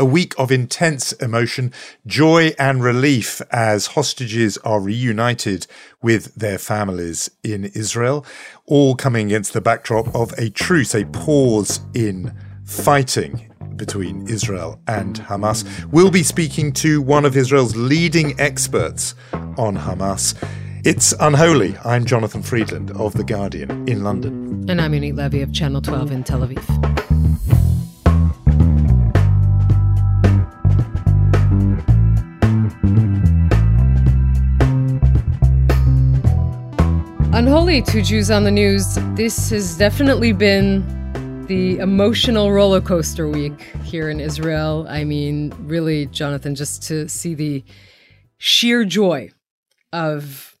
A week of intense emotion, joy, and relief as hostages are reunited with their families in Israel, all coming against the backdrop of a truce, a pause in fighting between Israel and Hamas. We'll be speaking to one of Israel's leading experts on Hamas. It's Unholy. I'm Jonathan Freedland of The Guardian in London. And I'm Yonit Levy of Channel 12 in Tel Aviv. Unholy, two Jews on the news. This has definitely been the emotional roller coaster week here in Israel. I mean, really, Jonathan, just to see the sheer joy of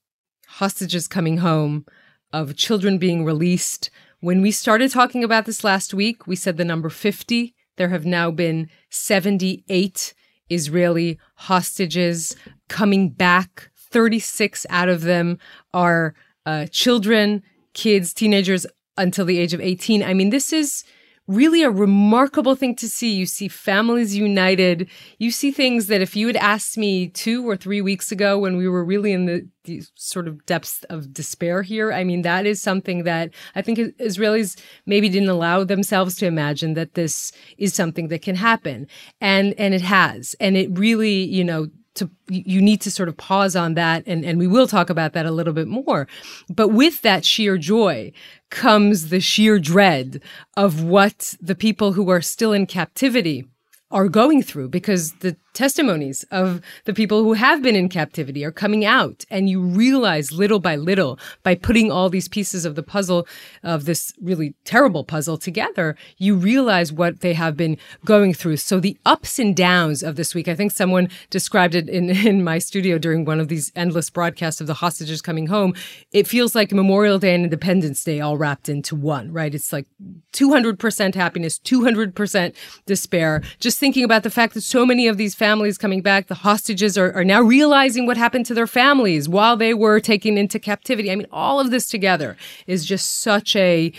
hostages coming home, of children being released. When we started talking about this last week, we said the number 50. There have now been 78 Israeli hostages coming back. 36 out of them are uh, children, kids, teenagers until the age of 18. I mean, this is really a remarkable thing to see. You see families united. You see things that if you had asked me two or three weeks ago when we were really in the, the, sort of depths of despair here, I mean, that is something that I think Israelis maybe didn't allow themselves to imagine that this is something that can happen. And, and it has. And it really, you know, to you need to sort of pause on that and and we will talk about that a little bit more. But with that sheer joy comes the sheer dread of what the people who are still in captivity are going through because the testimonies of the people who have been in captivity are coming out and you realize little by little by putting all these pieces of the puzzle of this really terrible puzzle together you realize what they have been going through. So the ups and downs of this week i think someone described it in, in my studio during one of these endless broadcasts of the hostages coming home. It feels like memorial day and independence day all wrapped into one right? It's like 200% happiness 200% despair. Just thinking about the fact that so many of these families families coming back. The hostages are, are now realizing what happened to their families while they were taken into captivity. I mean, all of this together is just such a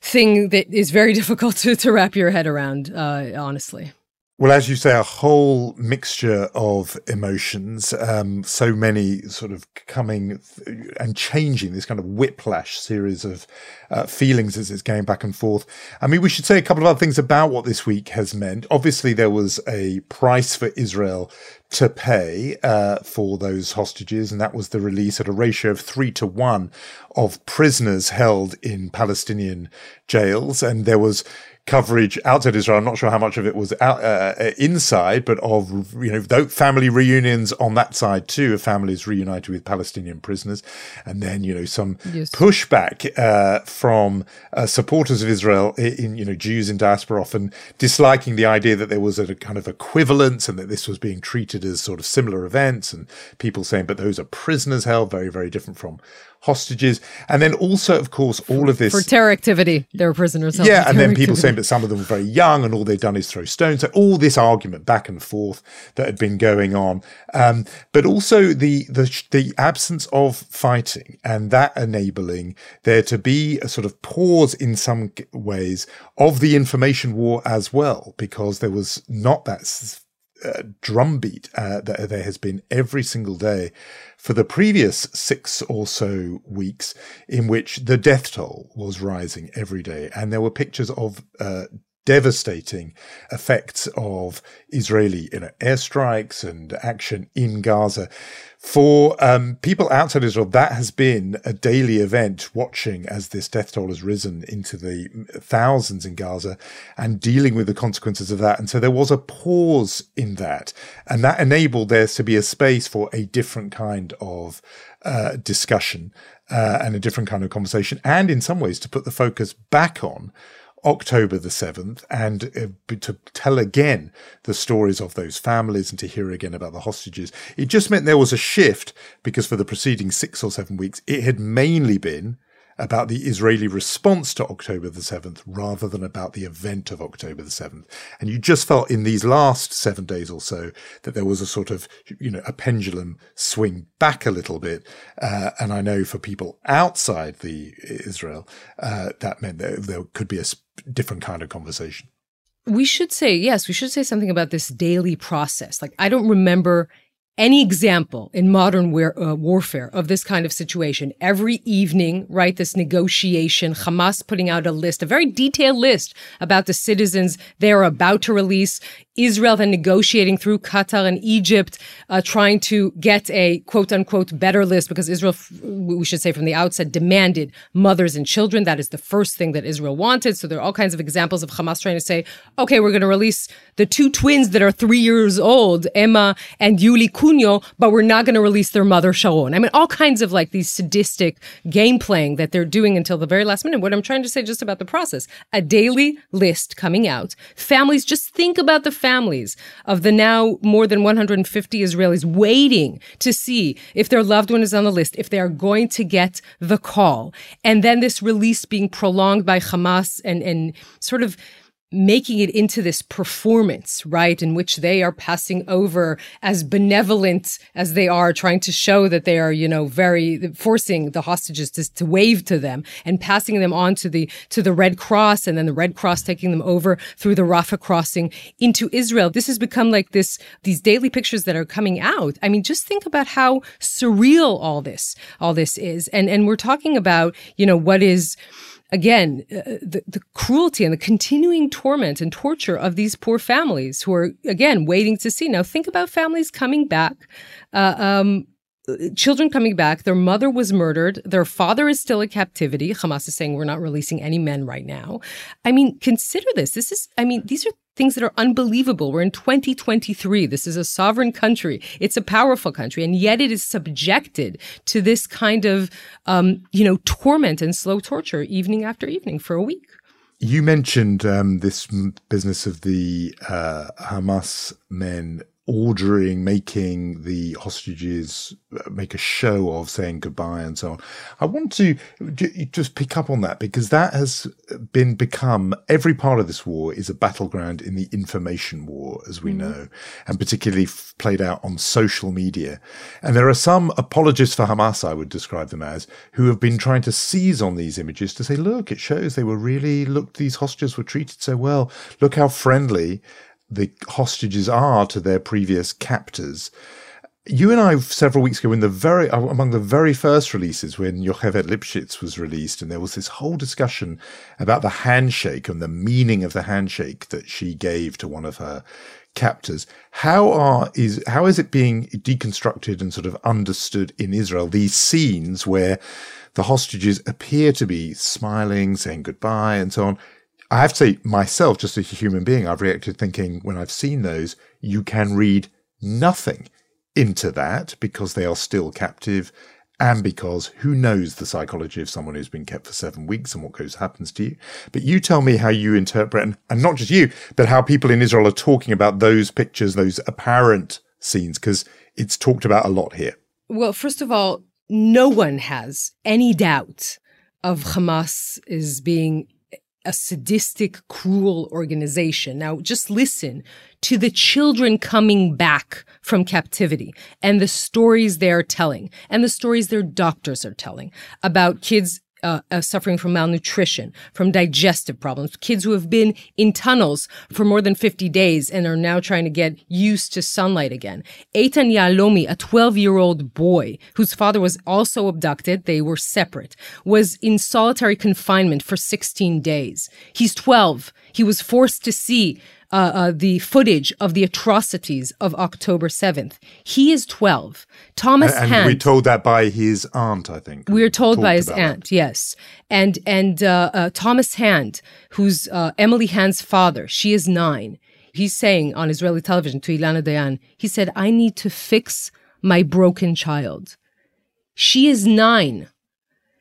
thing that is very difficult to, to wrap your head around, uh, honestly. Well, as you say, a whole mixture of emotions, um, so many sort of coming th- and changing this kind of whiplash series of uh, feelings as it's going back and forth. I mean, we should say a couple of other things about what this week has meant. Obviously, there was a price for Israel to pay uh, for those hostages, and that was the release at a ratio of three to one of prisoners held in Palestinian jails. And there was coverage outside Israel. I'm not sure how much of it was out, uh, uh inside, but of you know family reunions on that side too, of families reunited with Palestinian prisoners, and then you know some yes. pushback uh, from uh, supporters of Israel in you know Jews in diaspora often disliking the idea that there was a kind of equivalence and that this was being treated as sort of similar events, and people saying, but those are prisoners held, very very different from hostages, and then also, of course, all of this for terror activity. There were prisoners. Yeah, and then people saying that some of them were very young, and all they've done is throw stones. So all this argument back and forth that had been going on, um, but also the the the absence of fighting and that enabling there to be a sort of pause in some ways of the information war as well, because there was not that uh, drumbeat uh, that there has been every single day for the previous six or so weeks, in which the death toll was rising every day, and there were pictures of uh, devastating effects of Israeli you know, airstrikes and action in Gaza. For um, people outside Israel, that has been a daily event watching as this death toll has risen into the thousands in Gaza and dealing with the consequences of that. And so there was a pause in that. And that enabled there to be a space for a different kind of uh, discussion uh, and a different kind of conversation. And in some ways, to put the focus back on October the 7th and uh, to tell again the stories of those families and to hear again about the hostages. It just meant there was a shift because for the preceding six or seven weeks, it had mainly been about the Israeli response to October the 7th rather than about the event of October the 7th. And you just felt in these last seven days or so that there was a sort of, you know, a pendulum swing back a little bit. Uh, and I know for people outside the Israel, uh, that meant that there could be a different kind of conversation. we should say, yes, we should say something about this daily process. Like, I don't remember any example in modern uh, warfare of this kind of situation. Every evening, right, this negotiation, Hamas putting out a list, a very detailed list about the citizens they are about to release. Israel then negotiating through Qatar and Egypt, uh, trying to get a quote unquote better list because Israel, we should say from the outset, demanded mothers and children. That is the first thing that Israel wanted. So there are all kinds of examples of Hamas trying to say, okay, we're going to release the two twins that are three years old, Emma and Yuli But we're not going to release their mother, Sharon. I mean, all kinds of like these sadistic game playing that they're doing until the very last minute. What I'm trying to say just about the process, a daily list coming out. Families, just think about the families of the now more than 150 Israelis waiting to see if their loved one is on the list, if they are going to get the call. And then this release being prolonged by Hamas and, and sort of making it into this performance, right, in which they are passing over as benevolent as they are, trying to show that they are, you know, very forcing the hostages to, to wave to them and passing them on to the to the Red Cross, and then the Red Cross taking them over through the Rafah crossing into Israel. This has become like this these daily pictures that are coming out. I mean, just think about how surreal all this all this is, and and we're talking about, you know, what is again, uh, the, the cruelty and the continuing torment and torture of these poor families who are, again, waiting to see. Now, think about families coming back. Uh, um, children coming back. Their mother was murdered. Their father is still in captivity. Hamas is saying we're not releasing any men right now. I mean, consider this. This is, I mean, these are things that are unbelievable. We're in 2023. This is a sovereign country. It's a powerful country, and yet it is subjected to this kind of, um, you know, torment and slow torture evening after evening for a week. You mentioned um, this business of the uh, Hamas men ordering, making the hostages uh, make a show of saying goodbye and so on. I want to just pick up on that because that has been become every part of this war is a battleground in the information war, as we mm-hmm. know, and particularly played out on social media. And there are some apologists for Hamas, I would describe them as, who have been trying to seize on these images to say, look, it shows they were really, look, these hostages were treated so well. Look how friendly the hostages are to their previous captors. You and I, several weeks ago, in the very uh, among the very first releases, when Yocheved Lifshitz was released, and there was this whole discussion about the handshake and the meaning of the handshake that she gave to one of her captors. How are is how is it being deconstructed and sort of understood in Israel? These scenes where the hostages appear to be smiling, saying goodbye, and so on. I have to say, myself, just as a human being, I've reacted thinking when I've seen those, you can read nothing into that because they are still captive and because who knows the psychology of someone who's been kept for seven weeks and what goes happens to you. But you tell me how you interpret, and, and not just you, but how people in Israel are talking about those pictures, those apparent scenes, because it's talked about a lot here. Well, first of all, no one has any doubt of Hamas is being a sadistic, cruel organization. Now, just listen to the children coming back from captivity and the stories they're telling and the stories their doctors are telling about kids uh, uh, suffering from malnutrition, from digestive problems, kids who have been in tunnels for more than 50 days and are now trying to get used to sunlight again. Eitan Yahalomi, a 12 year old boy whose father was also abducted, they were separate, was in solitary confinement for 16 days. He's 12. He was forced to see uh, uh, the footage of the atrocities of October 7th. He is 12. Thomas and, and we're told that by his aunt, I think. We are told by his aunt, that. yes. And and uh, uh, Thomas Hand, who's uh, Emily Hand's father, she is nine. He's saying on Israeli television to Ilana Dayan, he said, I need to fix my broken child. She is nine.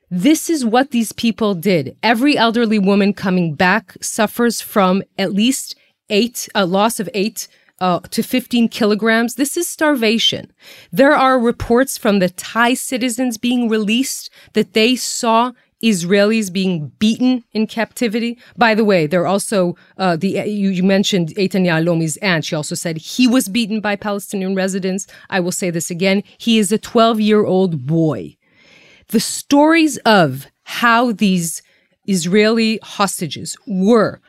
This is what these people did. Every elderly woman coming back suffers from at least eight, a loss of eight uh, to 15 kilograms. This is starvation. There are reports from the Thai citizens being released that they saw Israelis being beaten in captivity. By the way, there are also uh, the you, you mentioned Eitan Yahalomi's aunt. She also said he was beaten by Palestinian residents. I will say this again: he is a 12 year old boy. The stories of how these Israeli hostages were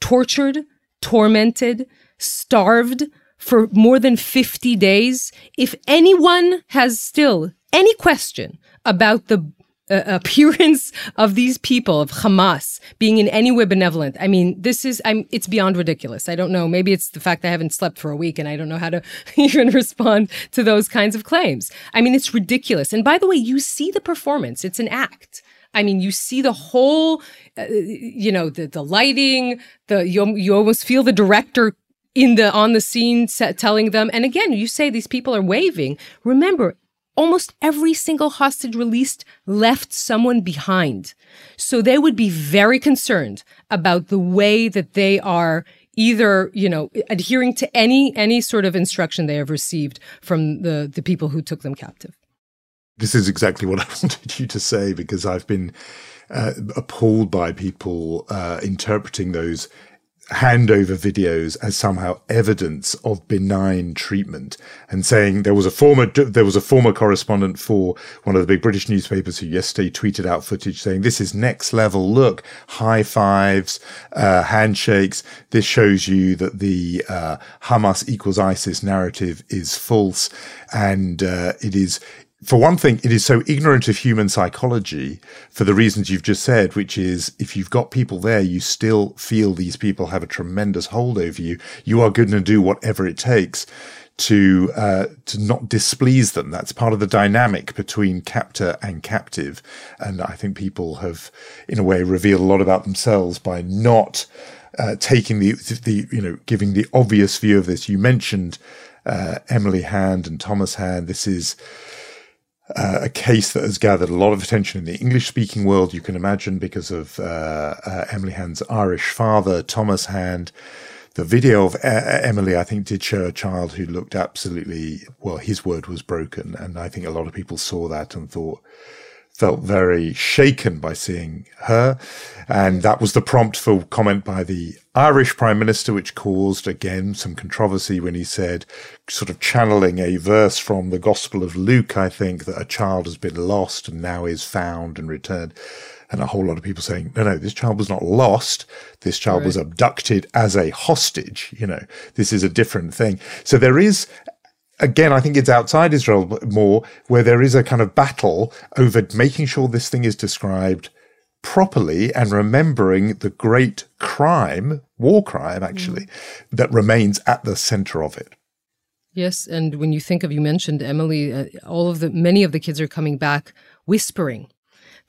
tortured, tormented, starved for more than 50 days. If anyone has still any question about the uh, appearance of these people of Hamas being in any way benevolent. I mean, this is I'm it's beyond ridiculous. I don't know. Maybe it's the fact I haven't slept for a week and I don't know how to even respond to those kinds of claims. I mean, it's ridiculous. And by the way, you see the performance. It's an act. I mean, you see the whole, uh, you know, the the lighting, the you you almost feel the director in the on the scene set, telling them. And again, you say these people are waving. Remember, almost every single hostage released left someone behind. So they would be very concerned about the way that they are either, you know, adhering to any any sort of instruction they have received from the the people who took them captive. This is exactly what I wanted you to say because I've been uh, appalled by people uh, interpreting those handover videos as somehow evidence of benign treatment and saying there was a former there was a former correspondent for one of the big British newspapers who yesterday tweeted out footage saying this is next level. Look high fives uh, handshakes. This shows you that the uh, Hamas equals ISIS narrative is false and uh, it is for one thing, it is so ignorant of human psychology for the reasons you've just said, which is if you've got people there, you still feel these people have a tremendous hold over you. You are going to do whatever it takes to uh, to not displease them. That's part of the dynamic between captor and captive, and I think people have, in a way, revealed a lot about themselves by not uh, taking the the you know giving the obvious view of this. You mentioned uh, Emily Hand and Thomas Hand. This is uh, a case that has gathered a lot of attention in the English speaking world, you can imagine, because of uh, uh, Emily Hand's Irish father, Thomas Hand. The video of Emily, I think, did show a child who looked absolutely, well, his word was broken. And I think a lot of people saw that and thought, felt very shaken by seeing her. And that was the prompt for comment by the Irish Prime Minister, which caused again some controversy when he said, sort of channeling a verse from the Gospel of Luke, I think, that a child has been lost and now is found and returned. And a whole lot of people saying, no, no, this child was not lost. This child right. was abducted as a hostage. You know, this is a different thing. So there is again, I think it's outside Israel more where there is a kind of battle over making sure this thing is described properly and remembering the great crime, war crime actually, mm. that remains at the center of it. Yes, and when you think of you mentioned Emily, uh, all of the many of the kids are coming back whispering.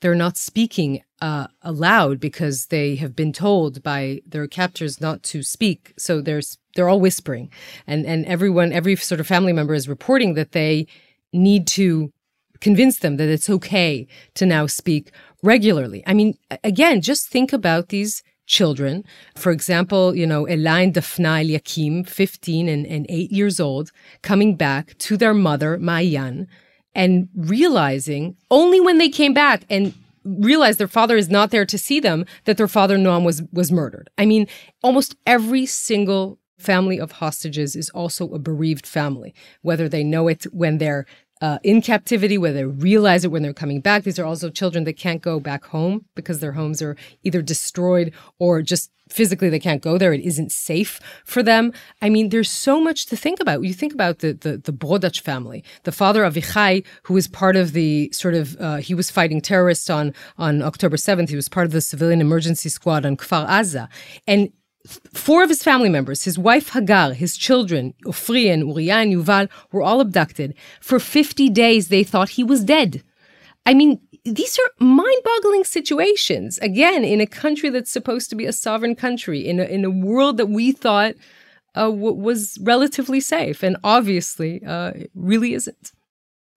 They're not speaking uh, aloud because they have been told by their captors not to speak. So there's they're all whispering, and and everyone, every sort of family member is reporting that they need to convince them that it's okay to now speak regularly. I mean, again, just think about these children. For example, you know, Elaine Dafna Eliakim, 15 and, and 8 years old, coming back to their mother, Mayan, and realizing only when they came back and realized their father is not there to see them that their father Noam was was murdered. I mean, almost every single family of hostages is also a bereaved family, whether they know it when they're uh, in captivity, whether they realize it when they're coming back. These are also children that can't go back home because their homes are either destroyed or just physically they can't go there. It isn't safe for them. I mean, there's so much to think about. You think about the the, the Brodutch family, the father of Avichai, who was part of the sort of uh, he was fighting terrorists on on October 7th. He was part of the civilian emergency squad on Kfar Aza, and Four of his family members, his wife Hagar, his children, Ofri and Uriah and Yuval, were all abducted. For 50 days, they thought he was dead. I mean, these are mind-boggling situations. Again, in a country that's supposed to be a sovereign country, in a, in a world that we thought uh, w- was relatively safe, and obviously, uh, really isn't.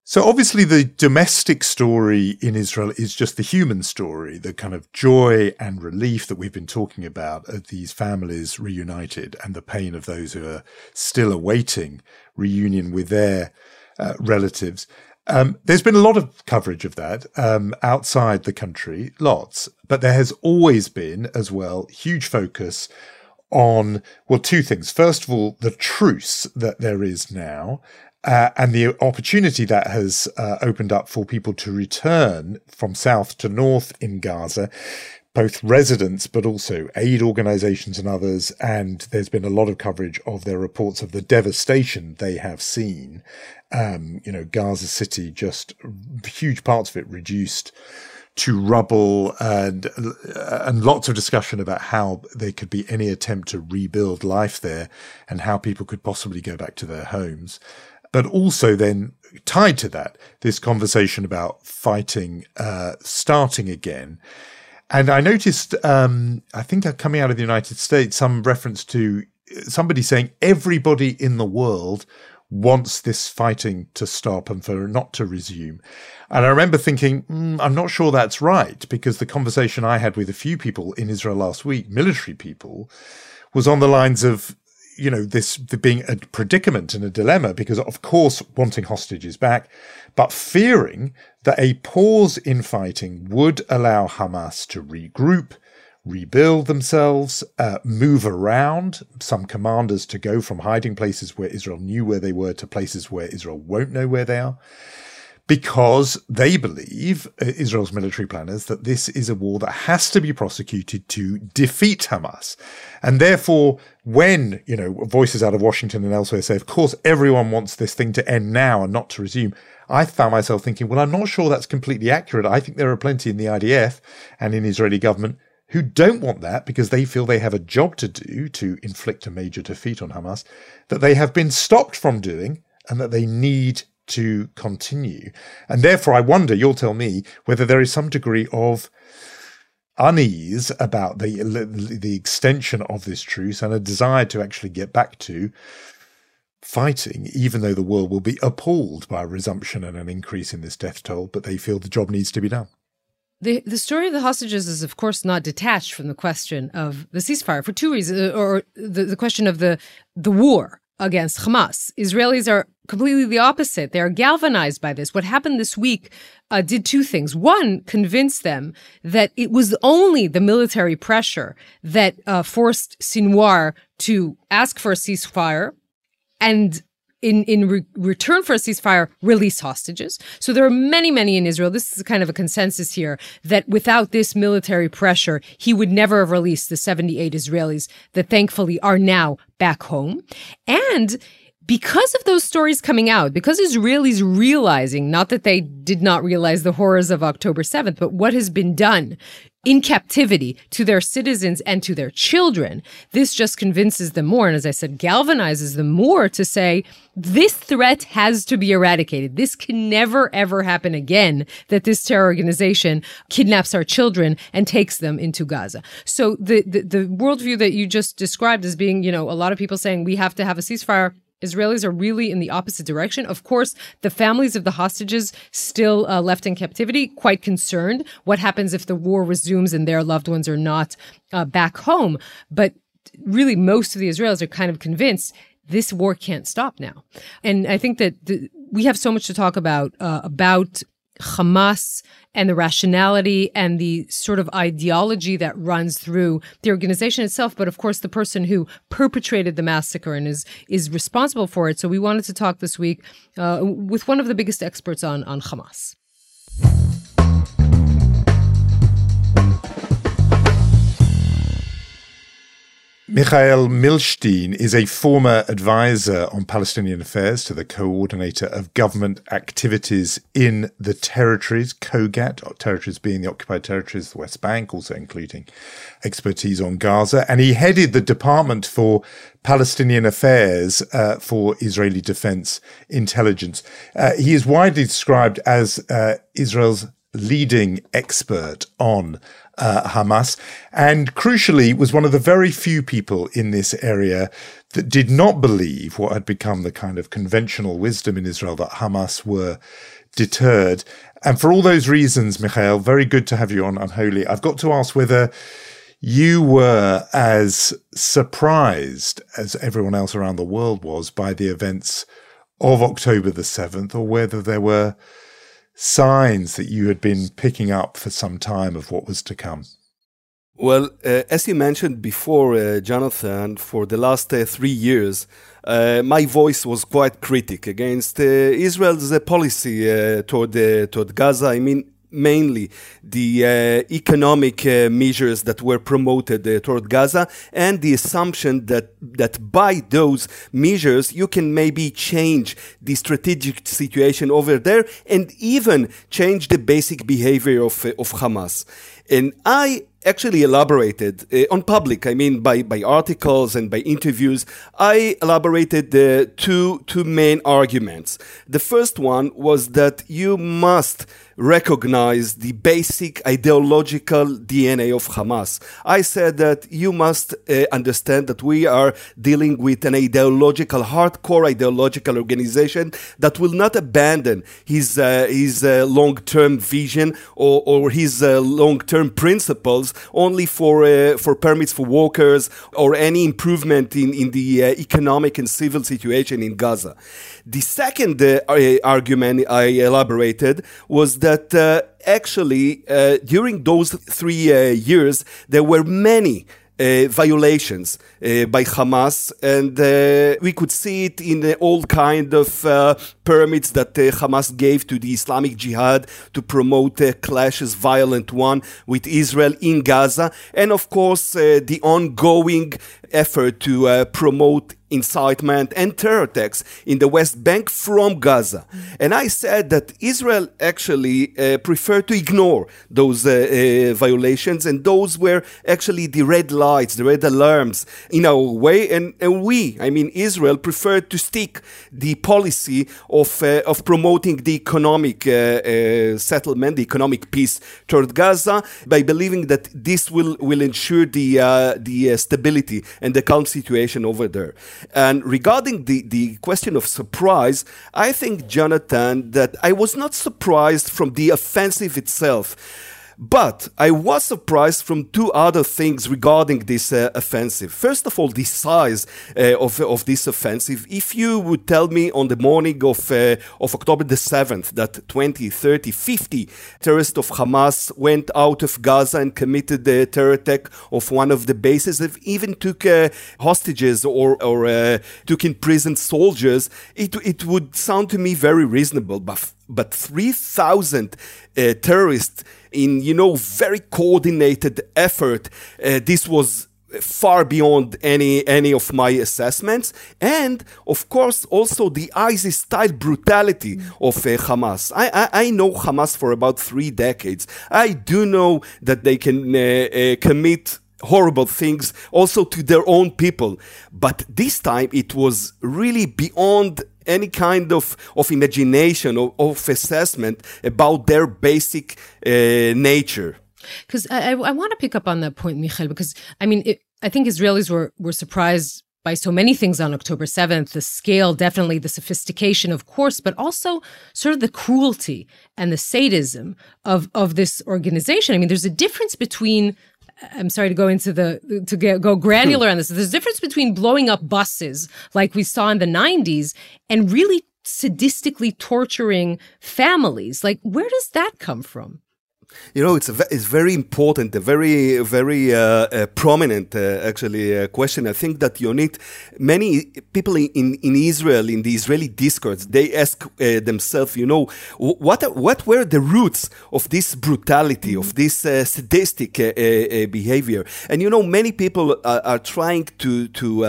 So obviously the domestic story in Israel is just the human story, the kind of joy and relief that we've been talking about of these families reunited and the pain of those who are still awaiting reunion with their uh, relatives. Um, there's been a lot of coverage of that um, outside the country, lots, but there has always been as well huge focus on well two things. First of all, the truce that there is now, uh, and the opportunity that has uh, opened up for people to return from south to north in Gaza, both residents but also aid organizations and others. And there's been a lot of coverage of their reports of the devastation they have seen. Um, you know, Gaza City, just huge parts of it reduced to rubble and and lots of discussion about how there could be any attempt to rebuild life there and how people could possibly go back to their homes but also then tied to that this conversation about fighting uh, starting again and I noticed, um, I think coming out of the United States, some reference to somebody saying everybody in the world wants this fighting to stop and for not to resume. And I remember thinking, mm, I'm not sure that's right, because the conversation I had with a few people in Israel last week, military people, was on the lines of you know, this being a predicament and a dilemma because, of course, wanting hostages back, but fearing that a pause in fighting would allow Hamas to regroup, rebuild themselves, uh, move around, some commanders to go from hiding places where Israel knew where they were to places where Israel won't know where they are because they believe, uh, Israel's military planners, that this is a war that has to be prosecuted to defeat Hamas. And therefore, when, you know, voices out of Washington and elsewhere say, of course, everyone wants this thing to end now and not to resume, I found myself thinking, well, I'm not sure that's completely accurate. I think there are plenty in the IDF and in Israeli government who don't want that because they feel they have a job to do to inflict a major defeat on Hamas that they have been stopped from doing and that they need to continue. And therefore, I wonder, you'll tell me, whether there is some degree of unease about the the extension of this truce and a desire to actually get back to fighting, even though the world will be appalled by a resumption and an increase in this death toll, but they feel the job needs to be done. The, the story of the hostages is, of course, not detached from the question of the ceasefire for two reasons, or the, the question of the the war against Hamas. Israelis are completely the opposite. They are galvanized by this. What happened this week uh, did two things. One, convinced them that it was only the military pressure that uh, forced Sinwar to ask for a ceasefire and in in re- return for a ceasefire, release hostages. So there are many, many in Israel. This is kind of a consensus here that without this military pressure, he would never have released the 78 Israelis that thankfully are now back home. And because of those stories coming out, because Israelis realizing, not that they did not realize the horrors of October 7th, but what has been done in captivity to their citizens and to their children, this just convinces them more. And as I said, galvanizes them more to say, this threat has to be eradicated. This can never, ever happen again that this terror organization kidnaps our children and takes them into Gaza. So the, the, the worldview that you just described as being, you know, a lot of people saying we have to have a ceasefire Israelis are really in the opposite direction. Of course, the families of the hostages still uh, left in captivity, quite concerned. What happens if the war resumes and their loved ones are not uh, back home? But really, most of the Israelis are kind of convinced this war can't stop now. And I think that the, we have so much to talk about uh, about Hamas and the rationality and the sort of ideology that runs through the organization itself, but of course the person who perpetrated the massacre and is is responsible for it. So we wanted to talk this week uh, with one of the biggest experts on on Hamas. Michael Milshtein is a former advisor on Palestinian affairs to the coordinator of government activities in the territories, COGAT, territories being the occupied territories, the West Bank, also including expertise on Gaza. And he headed the Department for Palestinian Affairs uh, for Israeli Defense Intelligence. Uh, he is widely described as uh, Israel's leading expert on uh, Hamas, and crucially was one of the very few people in this area that did not believe what had become the kind of conventional wisdom in Israel that Hamas were deterred. And for all those reasons, Michael, very good to have you on Unholy. I've got to ask whether you were as surprised as everyone else around the world was by the events of October the 7th, or whether there were signs that you had been picking up for some time of what was to come? Well, uh, as you mentioned before, uh, Jonathan, for the last uh, three years, uh, my voice was quite critic against uh, Israel's uh, policy toward toward Gaza. I mean, mainly the uh, economic uh, measures that were promoted uh, toward Gaza and the assumption that that by those measures you can maybe change the strategic situation over there and even change the basic behavior of uh, of Hamas. And I actually elaborated uh, on public, I mean by, by articles and by interviews, I elaborated the two, two main arguments. The first one was that you must recognize the basic ideological DNA of Hamas. I said that you must uh, understand that we are dealing with an ideological, hardcore ideological organization that will not abandon his, uh, his uh, long-term vision or, or his uh, long-term principles only for, uh, for permits for workers or any improvement in, in the uh, economic and civil situation in Gaza. The second argument I elaborated was that uh, actually uh, during those three uh, years there were many uh, violations uh, by Hamas, and uh, we could see it in all kind of permits that Hamas gave to the Islamic Jihad to promote clashes, violent one with Israel in Gaza, and of course the ongoing effort to promote incitement and terror attacks in the West Bank from Gaza. And I said that Israel actually uh, preferred to ignore those uh, uh, violations, and those were actually the red lights, the red alarms in our way. And, and we, I mean, Israel preferred to stick the policy of, uh, of promoting the economic uh, uh, settlement, the economic peace toward Gaza by believing that this will, will ensure the, the stability and the calm situation over there. And regarding the, the question of surprise, I think, Jonathan, that I was not surprised from the offensive itself. But I was surprised from two other things regarding this uh, offensive. First of all, the size uh, of, of this offensive. If you would tell me on the morning of, uh, of October the 7th that 20, 30, 50 terrorists of Hamas went out of Gaza and committed the terror attack of one of the bases, they even took uh, hostages or, or uh, took in prison soldiers, it, it would sound to me very reasonable. But, but 3,000 uh, terrorists in you know very coordinated effort. Uh, this was far beyond any any of my assessments and of course also the ISIS style brutality of uh, Hamas I, I, I know Hamas for about 3 decades I do know that they can uh, uh, commit horrible things also to their own people but this time it was really beyond any kind of, of imagination or of assessment about their basic uh, nature. Because I, I want to pick up on that point, Michael, because I mean, it, I think Israelis were, were surprised by so many things on October 7th the scale, definitely the sophistication, of course, but also sort of the cruelty and the sadism of, of this organization. I mean, there's a difference between I'm sorry to go into the to get, go granular on this. There's a difference between blowing up buses like we saw in the 90s and really sadistically torturing families. Like where does that come from? You know, it's a, it's very important, a very very uh, uh, prominent uh, actually uh, question. I think that you need many people in in Israel in the Israeli discourse they ask uh, themselves, you know, what what were the roots of this brutality, of this uh, sadistic behavior? And you know, many people are, are trying to to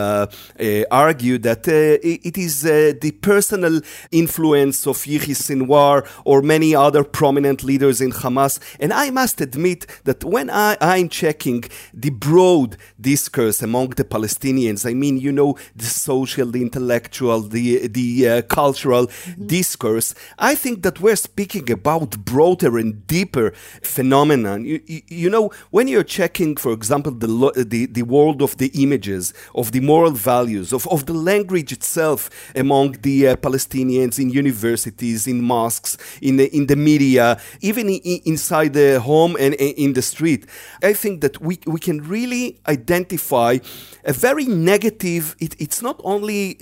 argue that it is the personal influence of Yahya Sinwar or many other prominent leaders in Hamas and I must admit that when I, I'm checking the broad discourse among the Palestinians, I mean, you know, the social, the intellectual, the, the uh, cultural mm-hmm. discourse, I think that we're speaking about broader and deeper phenomenon. You, you, you, know, when you're checking, for example, the, the, the world of the images, of the moral values, of, of the language itself among the uh, Palestinians in universities, in mosques, in the, in the media, even in, inside inside the home and in the street. I think that we, we can really identify a very negative, it, it's not only,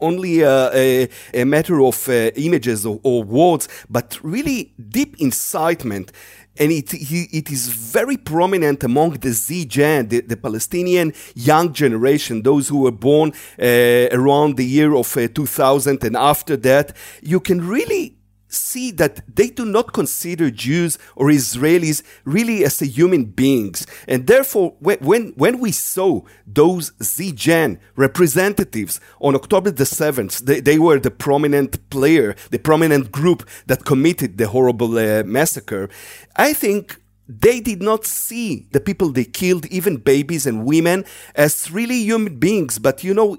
only a, a, a matter of uh, images or, or words, but really deep incitement and it, it is very prominent among the Z Gen, the, the, Palestinian young generation, those who were born uh, around the year of uh, 2000 and after that. You can really see that they do not consider Jews or Israelis really as human beings. And therefore, when, when we saw those Z-Gen representatives on October the 7th, they, they were the prominent player, the prominent group that committed the horrible uh, massacre. I think they did not see the people they killed, even babies and women, as really human beings, but you know,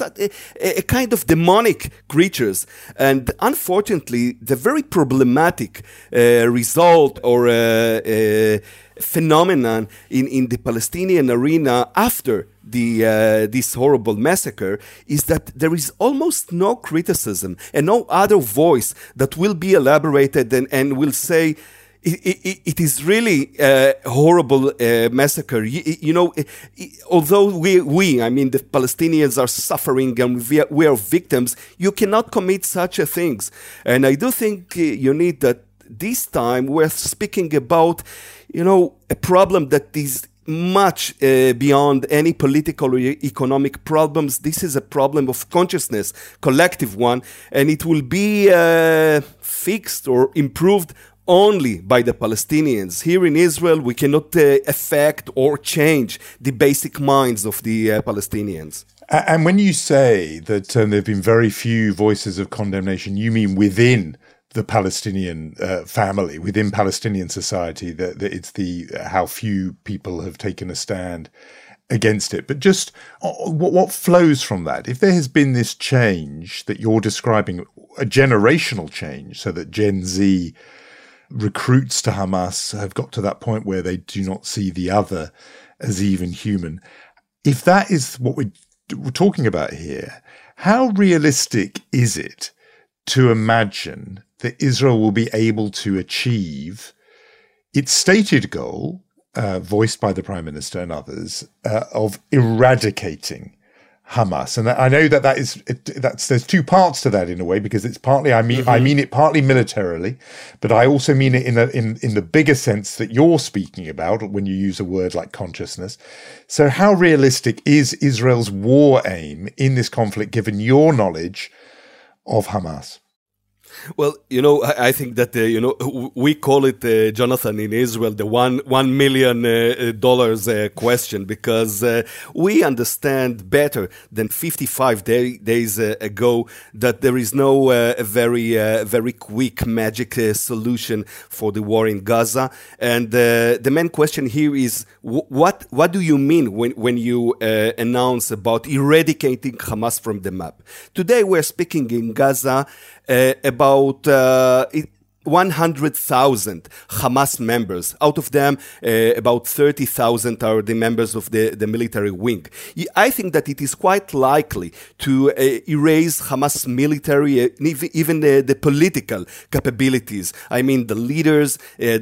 a, a, kind of demonic creatures. And unfortunately, the very problematic uh, result or uh, uh, phenomenon in, in the Palestinian arena after the uh, this horrible massacre is that there is almost no criticism and no other voice that will be elaborated and, and will say it, it, it is really a horrible uh, massacre. You, you, know, although we, we, I mean, the Palestinians are suffering and we are, we are victims, you cannot commit such a things. And I do think uh, you need that this time we're speaking about, you know, a problem that is much uh, beyond any political or economic problems. This is a problem of consciousness, collective one, and it will be uh, fixed or improved only by the Palestinians. Here in Israel, we cannot uh, affect or change the basic minds of the uh, Palestinians. And when you say that um, there have been very few voices of condemnation, you mean within the Palestinian uh, family, within Palestinian society, that, that it's the uh, how few people have taken a stand against it. But just uh, what, what flows from that? If there has been this change that you're describing, a generational change, so that Gen Z recruits to Hamas have got to that point where they do not see the other as even human. If that is what we're, talking about here, how realistic is it to imagine that Israel will be able to achieve its stated goal, uh, voiced by the prime minister and others, uh, of eradicating Hamas, and I know that that is that's there's two parts to that in a way because it's partly I mean mm-hmm. I mean it partly militarily, but I also mean it in a, in in the bigger sense that you're speaking about when you use a word like consciousness. So, how realistic is Israel's war aim in this conflict, given your knowledge of Hamas? Well, you know, I, I think that uh, you know we call it, uh, Jonathan, in Israel, the one one million uh, uh dollars uh, question because uh, we understand better than 55 day, days ago that there is no very very quick magic solution for the war in Gaza, and the main question here is what what do you mean when when you announce about eradicating Hamas from the map? Today we're speaking in Gaza uh, about uh, it, 100,000 Hamas members. Out of them, uh, about 30,000 are the members of the, the military wing. I think that it is quite likely to uh, erase Hamas military, uh, even the, political capabilities. I mean, the leaders, uh, uh,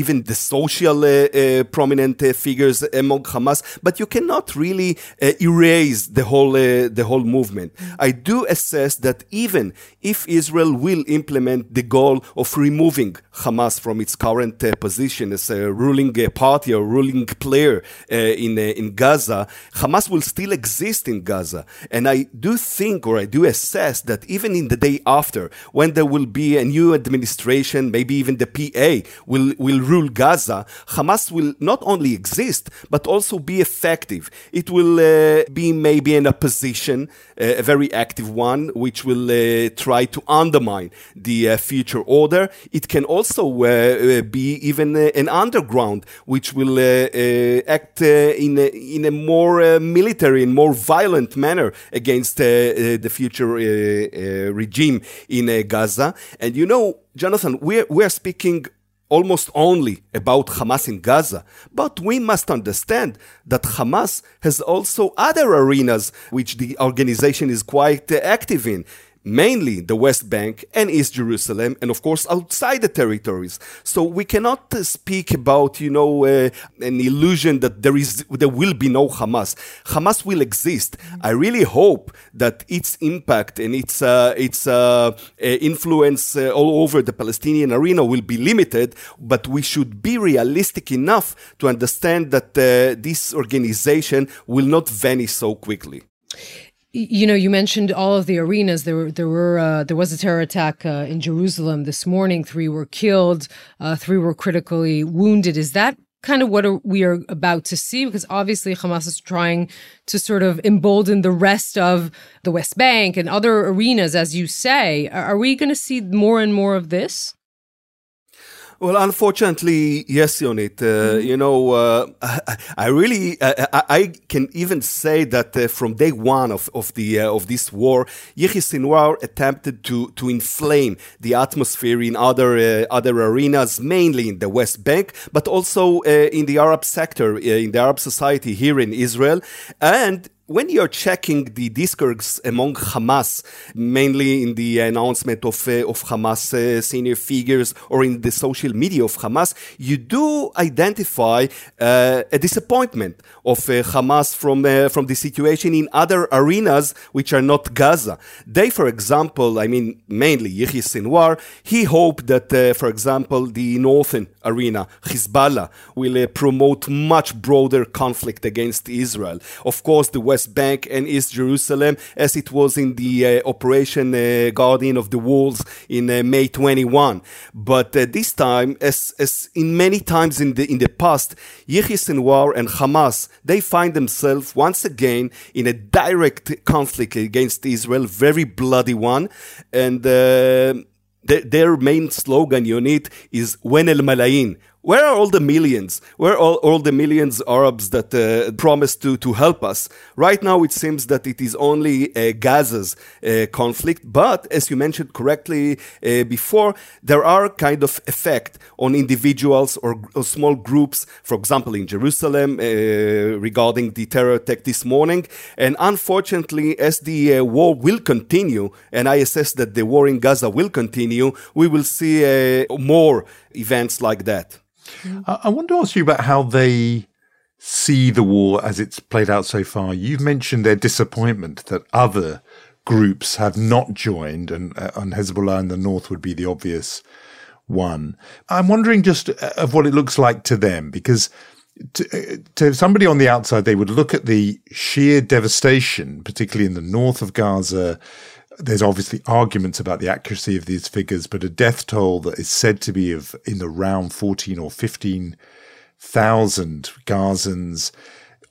even the social uh, prominent figures among Hamas, but you cannot really erase the whole, the whole movement. I do assess that even if Israel will implement the goal of removing Hamas from its current uh, position as a ruling uh, party or ruling player uh, in, uh, in Gaza, Hamas will still exist in Gaza. And I do think or I do assess that even in the day after, when there will be a new administration, maybe even the PA will, will rule Gaza, Hamas will not only exist, but also be effective. It will uh, be maybe in a position, uh, a very active one, which will try to undermine the future order it can also uh, uh, be even uh, an underground, which will uh, uh, act uh, in a, in a more military and more violent manner against the future regime in Gaza. And you know, Jonathan, we're, we're speaking almost only about Hamas in Gaza. But we must understand that Hamas has also other arenas which the organization is quite active in mainly the West Bank and East Jerusalem, and of course outside the territories. So we cannot uh, speak about, you know, uh, an illusion that there is, there will be no Hamas. Hamas will exist. I really hope that its impact and its uh, its uh, uh, influence uh, all over the Palestinian arena will be limited. But we should be realistic enough to understand that this organization will not vanish so quickly. You know, you mentioned all of the arenas. There there were uh, there was a terror attack uh, in Jerusalem this morning. Three were killed. Uh, three were critically wounded. Is that kind of what we are about to see? Because obviously Hamas is trying to sort of embolden the rest of the West Bank and other arenas, as you say. Are we going to see more and more of this? Well, unfortunately, yes, Yonit. Uh, mm-hmm. You know, uh, I, I, really, uh, I, I, can even say that uh, from day one of, of the uh, of this war, Yahya Sinwar attempted to to inflame the atmosphere in other uh, other arenas, mainly in the West Bank, but also in the Arab sector, in the Arab society here in Israel, and when you're checking the discourse among Hamas, mainly in the announcement of, uh, of Hamas uh, senior figures or in the social media of Hamas, you do identify uh, a disappointment of uh, Hamas from, uh, from the situation in other arenas which are not Gaza. They, for example, I mean, mainly Yahya Sinwar, he hoped that, uh, for example, the northern arena, Hezbollah, will promote much broader conflict against Israel. Of course, the West West Bank and East Jerusalem, as it was in the uh, Operation uh, Guardian of the Walls in uh, May 21. But this time, as, as in many times in the, in the past, Yahya Sinwar and Hamas, they find themselves once again in a direct conflict against Israel, very bloody one. And their main slogan Yonit is Wen el Malayin, where are all the millions? Where are all, all the millions Arabs that uh, promised to, to help us? Right now, it seems that it is only uh, Gaza's uh, conflict. But as you mentioned correctly uh, before, there are kind of effect on individuals or, or small groups. For example, in Jerusalem, uh, regarding the terror attack this morning. And unfortunately, as the uh, war will continue, and I assess that the war in Gaza will continue, we will see more events like that. I want to ask you about how they see the war as it's played out so far. You've mentioned their disappointment that other groups have not joined, and, uh, and Hezbollah in the north would be the obvious one. I'm wondering just uh, of what it looks like to them, because to, uh, to, somebody on the outside, they would look at the sheer devastation, particularly in the north of Gaza, there's obviously arguments about the accuracy of these figures, but a death toll that is said to be of in the round 14 or 15,000 Gazans.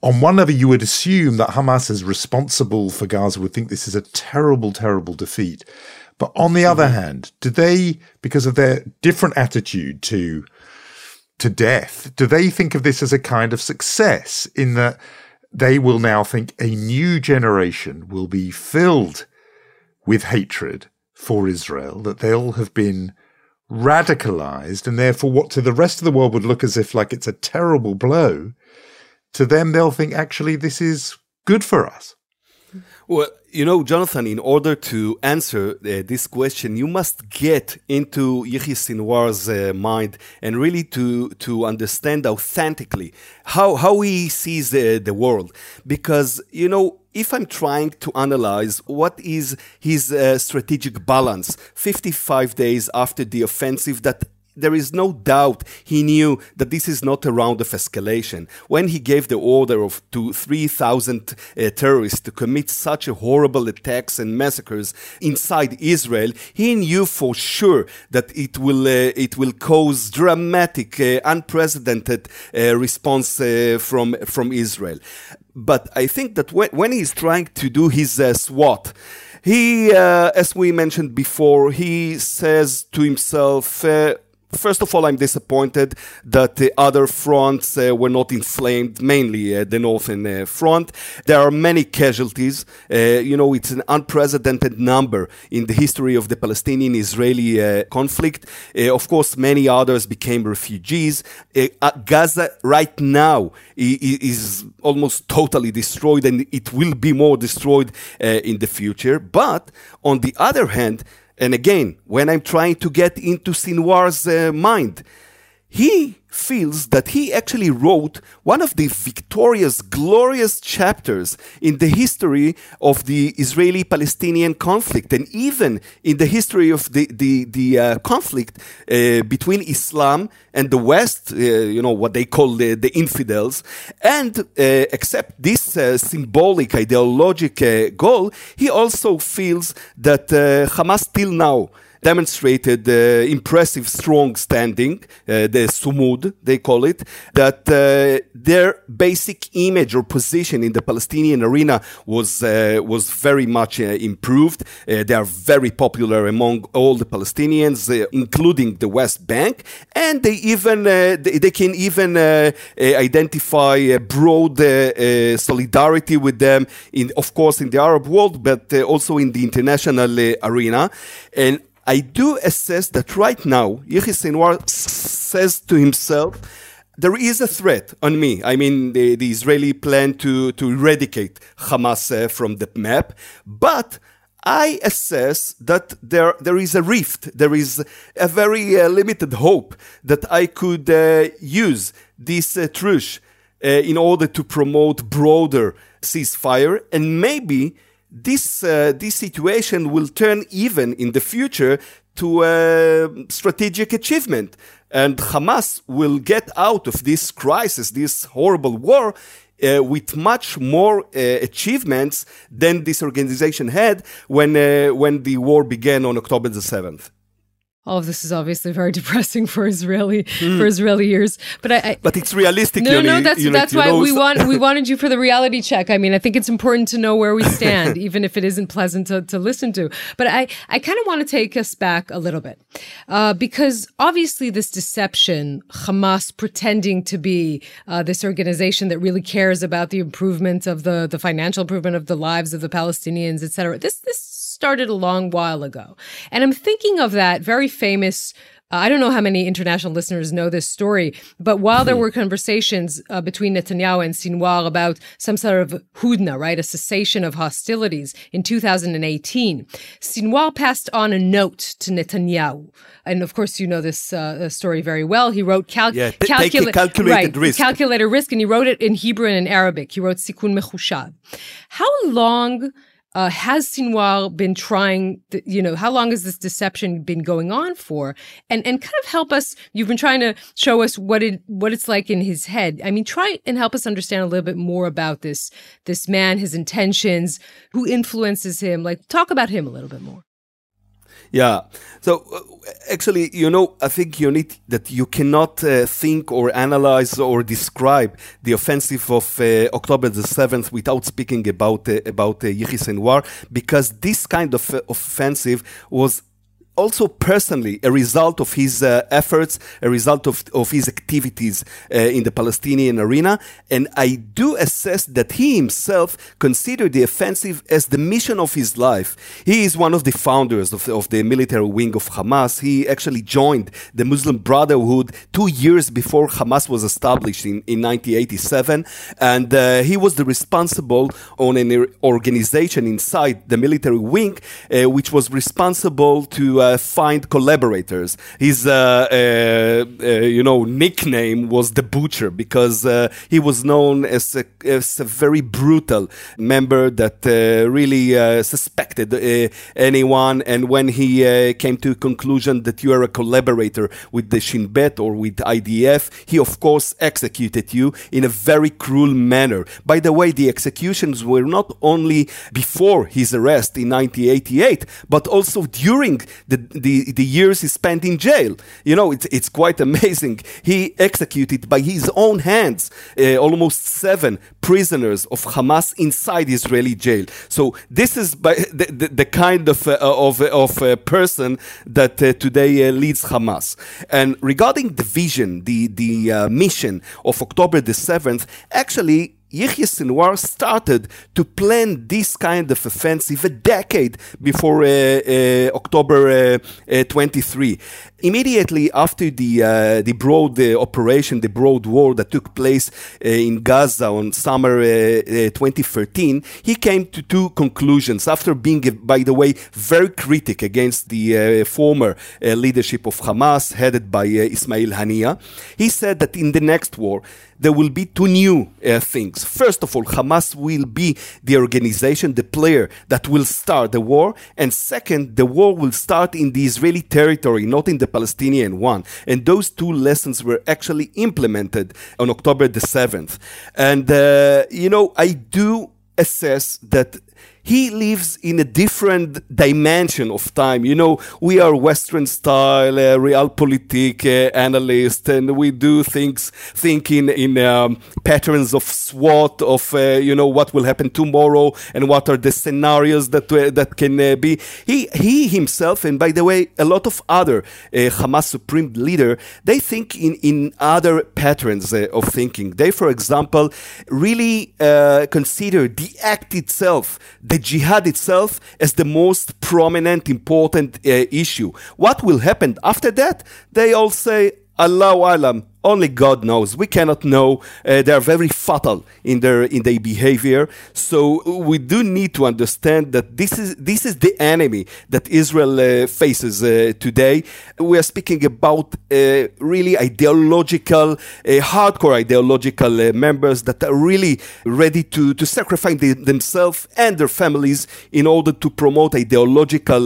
On one level, you would assume that Hamas is responsible for Gaza would think this is a terrible, terrible defeat. But on the other mm-hmm. hand, do they, because of their different attitude to to death, do they think of this as a kind of success in that they will now think a new generation will be filled with hatred for Israel, that they'll have been radicalized, and therefore, what to the rest of the world would look as if like it's a terrible blow, to them, they'll think actually this is good for us. Well, you know, Jonathan, in order to answer uh, this question, you must get into Yahya Sinwar's uh, mind and really to, to understand authentically how, how he sees the, the world. Because, you know, if I'm trying to analyze what is his uh, strategic balance 55 days after the offensive that there is no doubt he knew that this is not a round of escalation. When he gave the order of to 3,000 uh, terrorists to commit such a horrible attacks and massacres inside Israel, he knew for sure that it will uh, it will cause dramatic, uh, unprecedented uh, response uh, from from Israel. But I think that when, when he's trying to do his uh, SWOT, he, as we mentioned before, he says to himself First of all, I'm disappointed that the other fronts uh, were not inflamed, mainly uh, the northern uh, front. There are many casualties. Uh, you know, it's an unprecedented number in the history of the Palestinian Israeli uh, conflict. Uh, of course, many others became refugees. Gaza, right now, is almost totally destroyed, and it will be more destroyed in the future. But on the other hand, and again, when I'm trying to get into Sinwar's uh, mind, he feels that he actually wrote one of the victorious, glorious chapters in the history of the Israeli Palestinian conflict and even in the history of the, the, the uh, conflict uh, between Islam and the West, uh, you know, what they call the, the infidels. And uh, except this uh, symbolic ideologic uh, goal, he also feels that Hamas till now demonstrated uh, impressive strong standing, uh, the sumud, they call it, that uh, their basic image or position in the Palestinian arena was, uh, was very much uh, improved. Uh, they are very popular among all the Palestinians, including the West Bank, and they even, they, they, can even identify a broad solidarity with them in, of course, in the Arab world, but also in the international arena. And I do assess that right now, Yahya Sinwar says to himself, there is a threat on me. I mean, the, the Israeli plan to, to eradicate Hamas uh, from the map, but I assess that there, there is a rift. There is a very uh, limited hope that I could uh, use this uh, truce in order to promote broader ceasefire and maybe this uh, this situation will turn even in the future to a strategic achievement. And Hamas will get out of this crisis this horrible war uh, with much more uh, achievements than this organization had when uh, when the war began on October the 7th all of this is obviously very depressing for Israeli mm. for Israeli ears. But I, I, but it's realistic. No, no, that's that's why we want we wanted you for the reality check. I mean, I think it's important to know where we stand, even if it isn't pleasant to, to listen to. But I I kind of want to take us back a little bit uh, because obviously this deception, Hamas pretending to be uh, this organization that really cares about the improvement of the the financial improvement of the lives of the Palestinians, et cetera. This this started a long while ago. And I'm thinking of that very famous uh, I don't know how many international listeners know this story, but while there hmm. were conversations uh, between Netanyahu and Sinwar about some sort of hudna, right, a cessation of hostilities in 2018, Sinwar passed on a note to Netanyahu. And of course, you know this uh, story very well. He wrote cal- yeah, calcula- calculated right, risk. Calculated risk, and he wrote it in Hebrew and in Arabic. He wrote Sikun Mechushav. How long uh, has Sinwar been trying, th- you know, how long has this deception been going on for? And and kind of help us. You've been trying to show us what it what it's like in his head. I mean, try and help us understand a little bit more about this this man, his intentions, who influences him. Like, talk about him a little bit more. Yeah. So uh, actually, you know, I think you need that you cannot uh, think or analyze or describe the offensive of uh, October the seventh without speaking about uh, about uh, because this kind of uh, offensive was also personally a result of his uh, efforts, a result of, of his activities uh, in the Palestinian arena. And I do assess that he himself considered the offensive as the mission of his life. He is one of the founders of, of the military wing of Hamas. He actually joined the Muslim Brotherhood two years before Hamas was established in, in 1987. And uh, he was the responsible on an organization inside the military wing, uh, which was responsible to uh, Uh, find collaborators. His, uh, uh, uh, you know, nickname was the Butcher because uh, he was known as a, as a very brutal member that really suspected anyone. And when he came to a conclusion that you are a collaborator with the Shin Bet or with IDF, he of course executed you in a very cruel manner. By the way, the executions were not only before his arrest in 1988, but also during the the, the years he spent in jail. You know, it's, it's quite amazing. He executed by his own hands uh, almost seven prisoners of Hamas inside Israeli jail. So this is by the, the, the kind of, uh, of, of uh, person that uh, today uh, leads Hamas. And regarding the vision, the, the uh, mission of October the 7th, actually, Yahya Sinwar started to plan this kind of offensive a decade before uh, uh, October uh, 23 immediately after the uh, the broad uh, operation, the broad war that took place uh, in Gaza on summer 2013, he came to two conclusions. After being, by the way, very critic against the former leadership of Hamas, headed by Ismail Haniya, he said that in the next war there will be two new uh, things. First of all, Hamas will be the organization, the player that will start the war. And second, the war will start in the Israeli territory, not in the Palestinian one. And those two lessons were actually implemented on October the 7th. And, uh, you know, I do assess that he lives in a different dimension of time. You know, we are Western style uh, realpolitik uh, analysts, and we do things thinking in um, patterns of SWOT of uh, you know what will happen tomorrow and what are the scenarios that uh, that can uh, be. He he himself, and by the way, a lot of other uh, Hamas supreme leader, they think in in other patterns of thinking. They, for example, really consider the act itself the jihad itself as the most prominent, important uh, issue. What will happen after that? They all say, Allahu Alam, only God knows. We cannot know. Uh, they are very fatal in their in their behavior. So we do need to understand that this is this is the enemy that Israel uh, faces uh, today. We are speaking about uh, really ideological, uh, hardcore ideological uh, members that are really ready to to sacrifice the, themselves and their families in order to promote ideological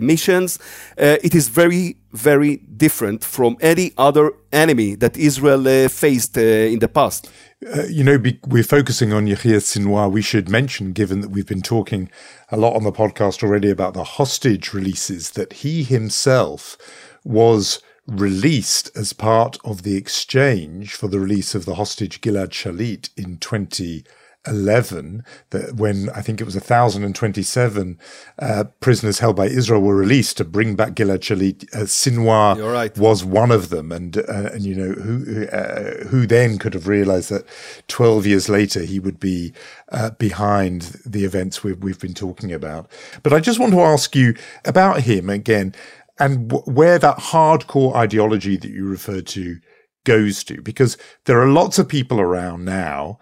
missions. it is very very different from any other enemy that Israel uh, faced uh, in the past. Uh, you know, be, we're focusing on Yahya Sinwar. We should mention, given that we've been talking a lot on the podcast already about the hostage releases, that he himself was released as part of the exchange for the release of the hostage Gilad Shalit in 20. 11 that when I think it was 1,027 uh, prisoners held by Israel were released to bring back Gilad Shalit. Uh, Sinwar right. was one of them, and uh, and you know who uh, who then could have realised that 12 years later he would be uh, behind the events we've we've been talking about. But I just want to ask you about him again and w- where that hardcore ideology that you referred to goes to because there are lots of people around now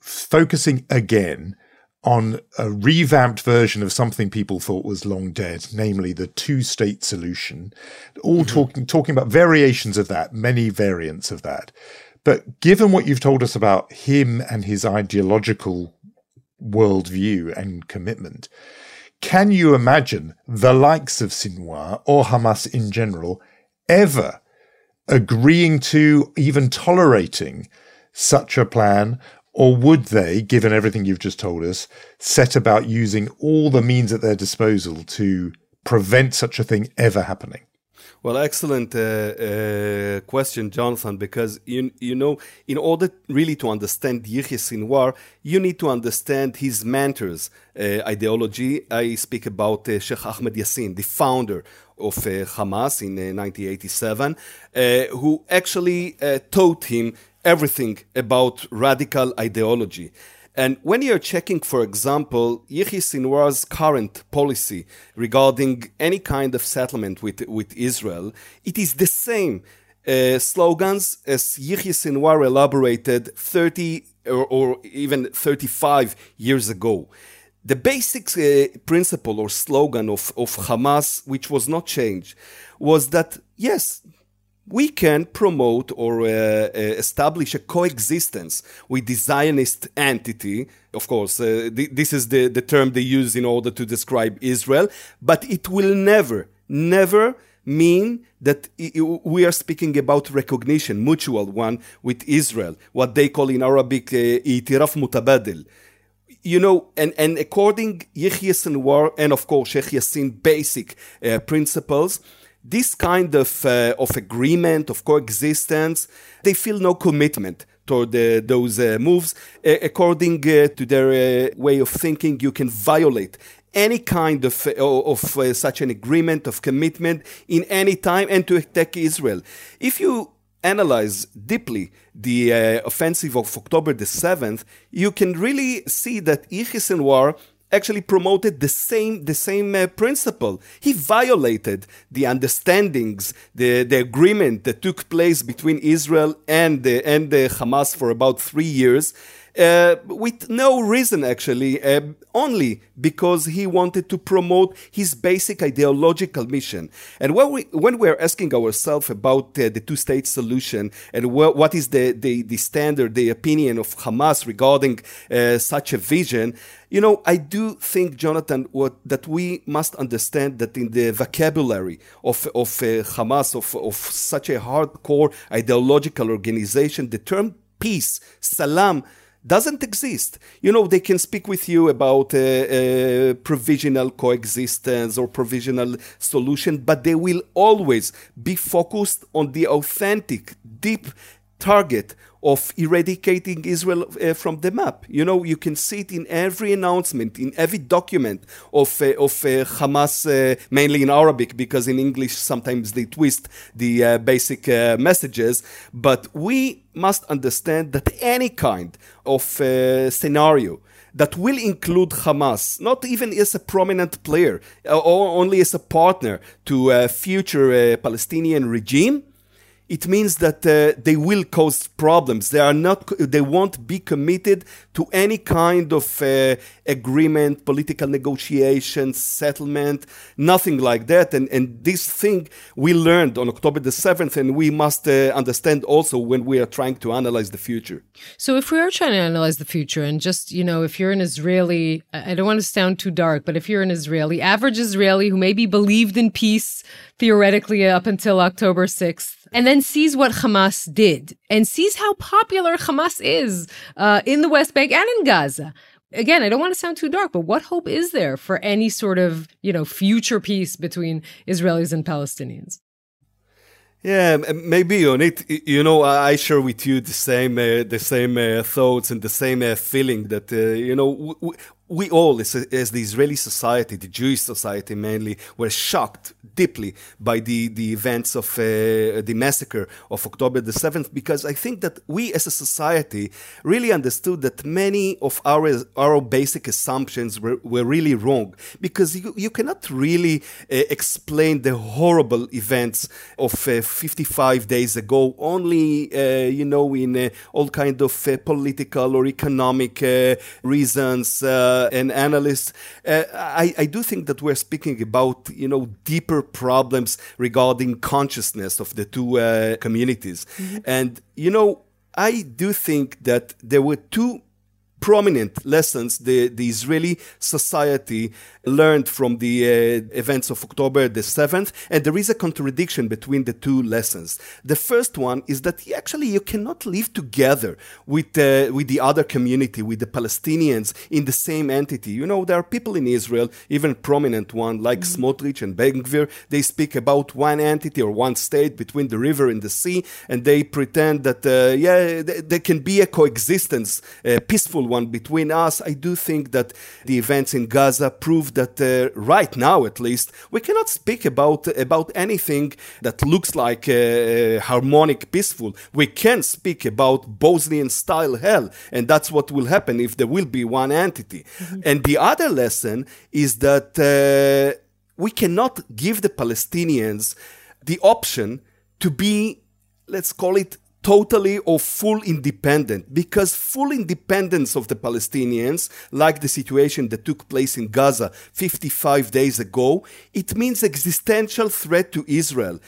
focusing again on a revamped version of something people thought was long dead, namely the two-state solution. All mm-hmm. talking talking about variations of that, many variants of that. But given what you've told us about him and his ideological worldview and commitment, can you imagine the likes of Sinwar or Hamas in general ever agreeing to, even tolerating such a plan or would they, given everything you've just told us, set about using all the means at their disposal to prevent such a thing ever happening? Well, excellent uh, uh, question, Jonathan, because you, you know, in order really to understand Yahya Sinwar, you need to understand his mentor's uh, ideology. I speak about uh, Sheikh Ahmed Yassin, the founder of uh, Hamas in 1987, uh, who actually taught him everything about radical ideology. And when you're checking, for example, Yahya Sinwar's current policy regarding any kind of settlement with, with Israel, it is the same uh, slogans as Yahya Sinwar elaborated 30 or, or, even 35 years ago. The basic uh, principle or slogan of, of Hamas, which was not changed, was that yes, we can promote or uh, uh, establish a coexistence with the Zionist entity. Of course, uh, th- this is the, the term they use in order to describe Israel, but it will never, never mean that we are speaking about recognition, mutual one with Israel, what they call in Arabic itiraf uh, mutabadil. You know, and, and according Yahya Sinwar and of course Sheikh Yassin basic uh, principles, this kind of, uh, of agreement, of coexistence, they feel no commitment toward uh, those uh, moves. according uh, to their uh, way of thinking, you can violate any kind of, uh, of such an agreement, of commitment in any time and to attack Israel. If you analyze deeply the uh, offensive of October the 7th, you can really see that Yahya Sinwar actually promoted the same the same uh, principle. He violated the understandings, the, the agreement that took place between Israel and the, and the Hamas for about three years uh, with no reason actually, uh, only because he wanted to promote his basic ideological mission. And when we when we're asking ourselves about uh, the two-state solution and wh- what is the, the, the standard, the opinion of Hamas regarding uh, such a vision, you know, I do think, Jonathan, what, that we must understand that in the vocabulary of, of uh, Hamas, of, of such a hardcore ideological organization, the term peace, salam, doesn't exist. You know, they can speak with you about a, a, provisional coexistence or provisional solution, but they will always be focused on the authentic, deep target of eradicating Israel uh, from the map. You know, you can see it in every announcement, in every document of, uh, of uh, Hamas, uh, mainly in Arabic, because in English sometimes they twist the uh, basic uh, messages. But we must understand that any kind of scenario that will include Hamas, not even as a prominent player or only as a partner to a future Palestinian regime, it means that uh, they will cause problems. They are not. They won't be committed to any kind of uh, agreement, political negotiations, settlement, nothing like that. And and this thing we learned on October the seventh, and we must uh, understand also when we are trying to analyze the future. So if we are trying to analyze the future, and just you know, if you're an Israeli, I don't want to sound too dark, but if you're an Israeli, average Israeli who maybe believed in peace theoretically up until October 6th, and then sees what Hamas did and sees how popular Hamas is uh, in the West Bank and in Gaza. Again, I don't want to sound too dark, but what hope is there for any sort of, you know, future peace between Israelis and Palestinians? Yeah, maybe on it. You know, I share with you the same, uh, the same uh, thoughts and the same uh, feeling that uh, you know we all, as, as, the Israeli society, the Jewish society mainly, were shocked deeply by the, the events of uh, the massacre of October the 7th, because I think that we as a society really understood that many of our, our basic assumptions were, were really wrong, because you, you cannot really uh, explain the horrible events of uh, 55 days ago only, uh, you know, in uh, all kind of uh, political or economic reasons and analysts, I, I do think that we're speaking about you know deeper problems regarding consciousness of the two uh, communities, mm-hmm. and you know I do think that there were two prominent lessons the, the Israeli society learned from the uh, events of October the 7th, and there is a contradiction between the two lessons. The first one is that actually you cannot live together with, uh, with the other community, with the Palestinians in the same entity. You know, there are people in Israel, even prominent one like mm-hmm. Smotrich and Ben Gvir, they speak about one entity or one state between the river and the sea, and they pretend that, uh, yeah, there can be a coexistence, a peaceful one between us. I do think that the events in Gaza prove that uh, right now, at least, we cannot speak about about anything that looks like uh, harmonic, peaceful. We can speak about Bosnian style hell, and that's what will happen if there will be one entity. Mm-hmm. And the other lesson is that uh, we cannot give the Palestinians the option to be, let's call it, totally or full independent because full independence of the Palestinians, like the situation that took place in Gaza 55 days ago, it means existential threat to Israel.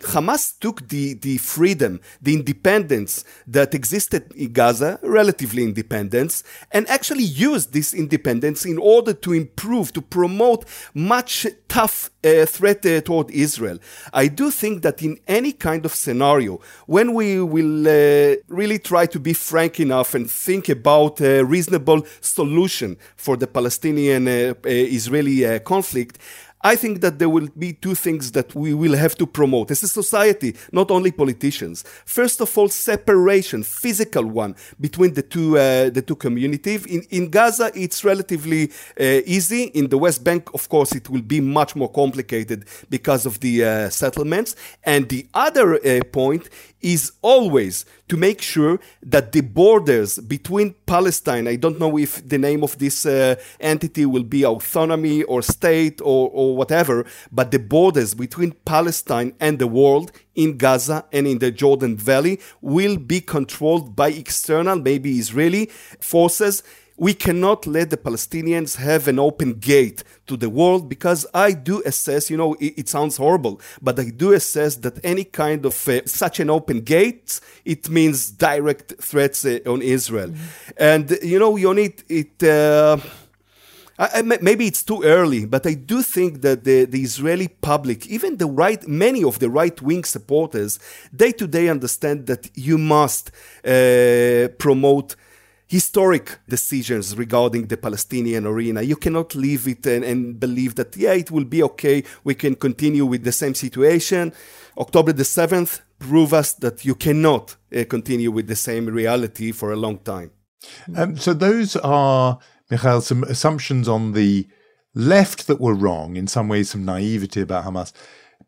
Hamas took the, the freedom, the independence that existed in Gaza, relatively independence, and actually used this independence in order to improve, to promote much tough uh, threat uh, toward Israel. I do think that in any kind of scenario, when we will uh, really try to be frank enough and think about a reasonable solution for the Palestinian uh, uh, Israeli uh, conflict, I think that there will be two things that we will have to promote as a society, not only politicians. First of all, separation, physical one, between the two uh, the two communities. In in Gaza, it's relatively uh, easy. In the West Bank, of course, it will be much more complicated because of the uh, settlements. And the other uh, point is always to make sure that the borders between Palestine, I don't know if the name of this uh, entity will be autonomy or state or, or whatever, but the borders between Palestine and the world in Gaza and in the Jordan Valley will be controlled by external, maybe Israeli forces we cannot let the Palestinians have an open gate to the world because I do assess, you know, it, it sounds horrible, but I do assess that any kind of uh, such an open gate, it means direct threats uh, on Israel. Mm-hmm. And, you know, Yonit, it, uh, I, maybe it's too early, but I do think that the, the Israeli public, even the right, many of the right wing supporters, day to day understand that you must uh, promote historic decisions regarding the Palestinian arena. You cannot leave it and, and, believe that, yeah, it will be okay. We can continue with the same situation. October the 7th prove us that you cannot uh, continue with the same reality for a long time. Um, so those are, Michael, some assumptions on the left that were wrong, in some ways, some naivety about Hamas.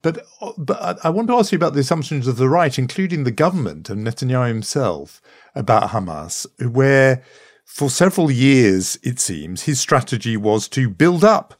But but I want to ask you about the assumptions of the right, including the government and Netanyahu himself, about Hamas, where for several years, it seems, his strategy was to build up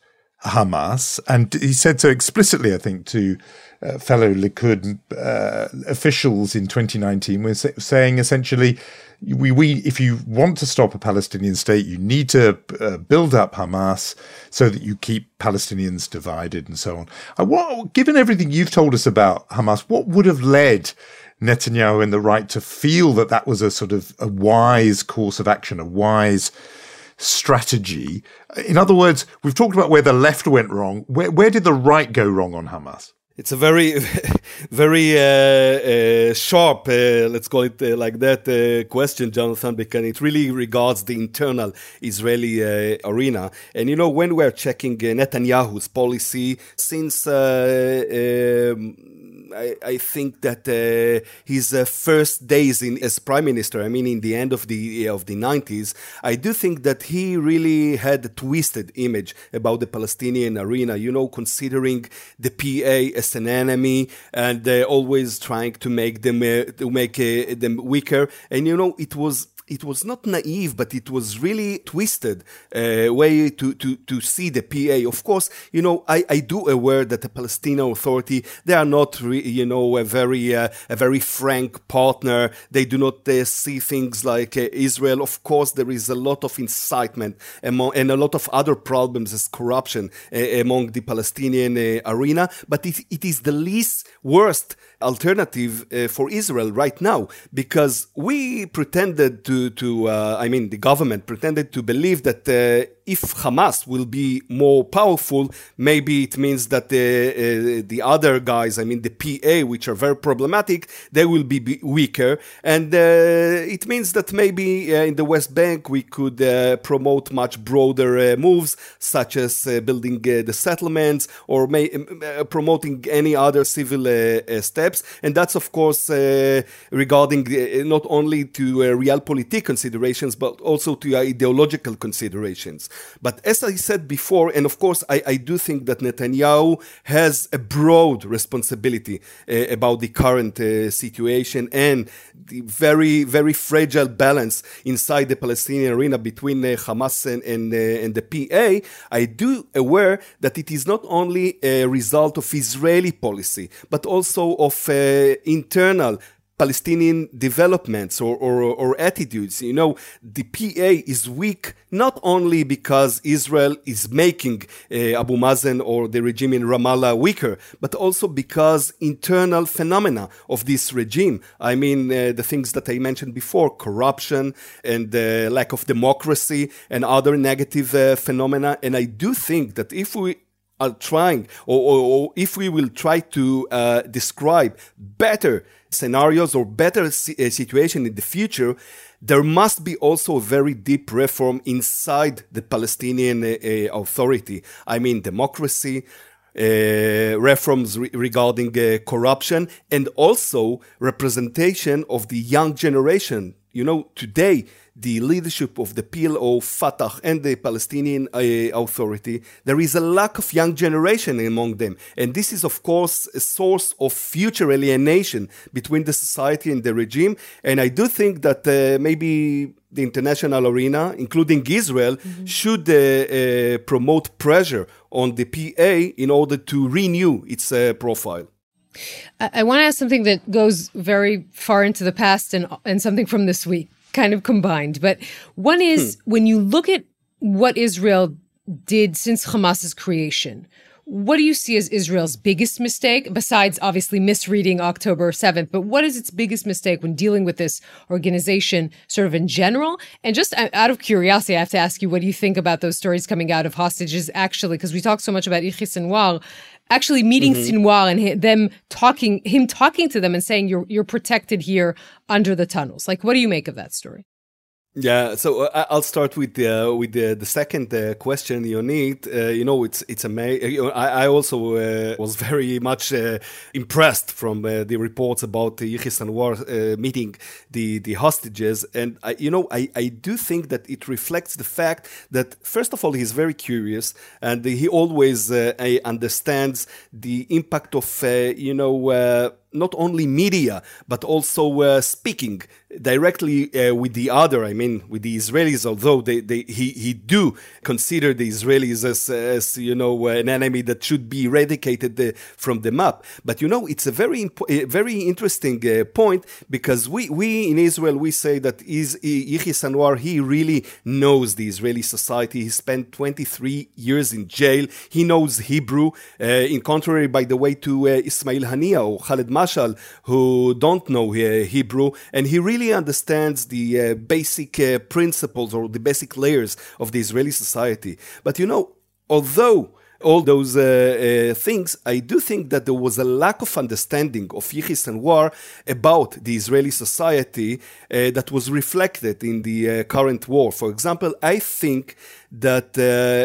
Hamas. And he said so explicitly, I think, to uh, fellow Likud uh, officials in 2019, was saying essentially, we, we, if you want to stop a Palestinian state, you need to uh, build up Hamas so that you keep Palestinians divided and so on. I, what, given everything you've told us about Hamas, what would have led Netanyahu and the right to feel that that was a sort of a wise course of action, a wise strategy? In other words, we've talked about where the left went wrong. Where, where did the right go wrong on Hamas? It's a very, very uh, uh, sharp, uh, let's call it uh, like that, uh, question, Jonathan, because it really regards the internal Israeli uh, arena. And you know, when we're checking Netanyahu's policy since um, I, I think that uh, his uh, first days in as prime minister, I mean, in the end of the of the 90s, I do think that he really had a twisted image about the Palestinian arena. You know, considering the PA as an enemy and uh, always trying to make them uh, to make uh, them weaker. And you know, it was it was not naive, but it was really twisted uh, way to, to, to see the PA. Of course, you know, I, I do aware that the Palestinian Authority, they are not, re, you know, a very, uh, a very frank partner. They do not uh, see things like uh, Israel. Of course, there is a lot of incitement among, and a lot of other problems as corruption uh, among the Palestinian uh, arena, but it, it is the least worst alternative uh, for Israel right now because we pretended to, to uh, I mean, the government pretended to believe that uh, if Hamas will be more powerful, maybe it means that the, uh, the other guys, I mean, the PA, which are very problematic, they will be weaker. And uh, it means that maybe uh, in the West Bank we could uh, promote much broader uh, moves, such as uh, building the settlements or may, promoting any other civil steps. And that's, of course, regarding not only to uh, realpolitik considerations, but also to ideological considerations. But as I said before, and of course, I, I do think that Netanyahu has a broad responsibility uh, about the current uh, situation and the very, very fragile balance inside the Palestinian arena between uh, Hamas and, and, and the PA. I do aware that it is not only a result of Israeli policy, but also of internal Palestinian developments or, or, or, attitudes. You know, the PA is weak not only because Israel is making uh, Abu Mazen or the regime in Ramallah weaker, but also because internal phenomena of this regime. I mean, uh, the things that I mentioned before, corruption and uh, lack of democracy and other negative phenomena. And I do think that if we are trying, or, or, or if we will try to describe better scenarios or better uh, situation in the future, there must be also a very deep reform inside the Palestinian uh Authority. I mean, democracy, uh, reforms re- regarding uh, corruption, and also representation of the young generation you know, today, the leadership of the PLO, Fatah, and the Palestinian uh, Authority, there is a lack of young generation among them. And this is, of course, a source of future alienation between the society and the regime. And I do think that uh, maybe the international arena, including Israel, mm-hmm. should uh, uh, promote pressure on the PA in order to renew its uh, profile. I, I want to ask something that goes very far into the past and, and something from this week kind of combined. But one is hmm. when you look at what Israel did since Hamas's creation, what do you see as Israel's biggest mistake, besides obviously misreading October 7th? But what is its biggest mistake when dealing with this organization, sort of in general? And just out of curiosity, I have to ask you, what do you think about those stories coming out of hostages actually? Because we talk so much about Yahya Sinwar, actually meeting mm-hmm. Sinwar and them talking, him talking to them and saying, you're, you're protected here under the tunnels. Like, what do you make of that story? Yeah, so uh, I'll start with the uh, with the, the second uh, question, Yonit. Uh, you know, it's it's amazing. I, I also uh, was very much uh, impressed from the reports about the Sinwar meeting the the hostages, and I, you know, I, I do think that it reflects the fact that first of all he's very curious and he always understands the impact of you know not only media but also uh, speaking directly uh, with the other i mean with the israelis although they, they he, he do consider the israelis as, as you know an enemy that should be eradicated uh, from the map. But you know it's a very impo- very interesting uh, point because we we in israel we say that is Yahya Sinwar he really knows the israeli society. He spent 23 years in jail. He knows hebrew uh, in contrary by the way to uh, ismail haniya or khaled Who don't know uh, Hebrew, and he really understands the uh, basic uh, principles or the basic layers of the Israeli society. But you know, although all those uh, uh, things, I do think that there was a lack of understanding of Yahya Sinwar about the Israeli society uh, that was reflected in the current war. For example, I think that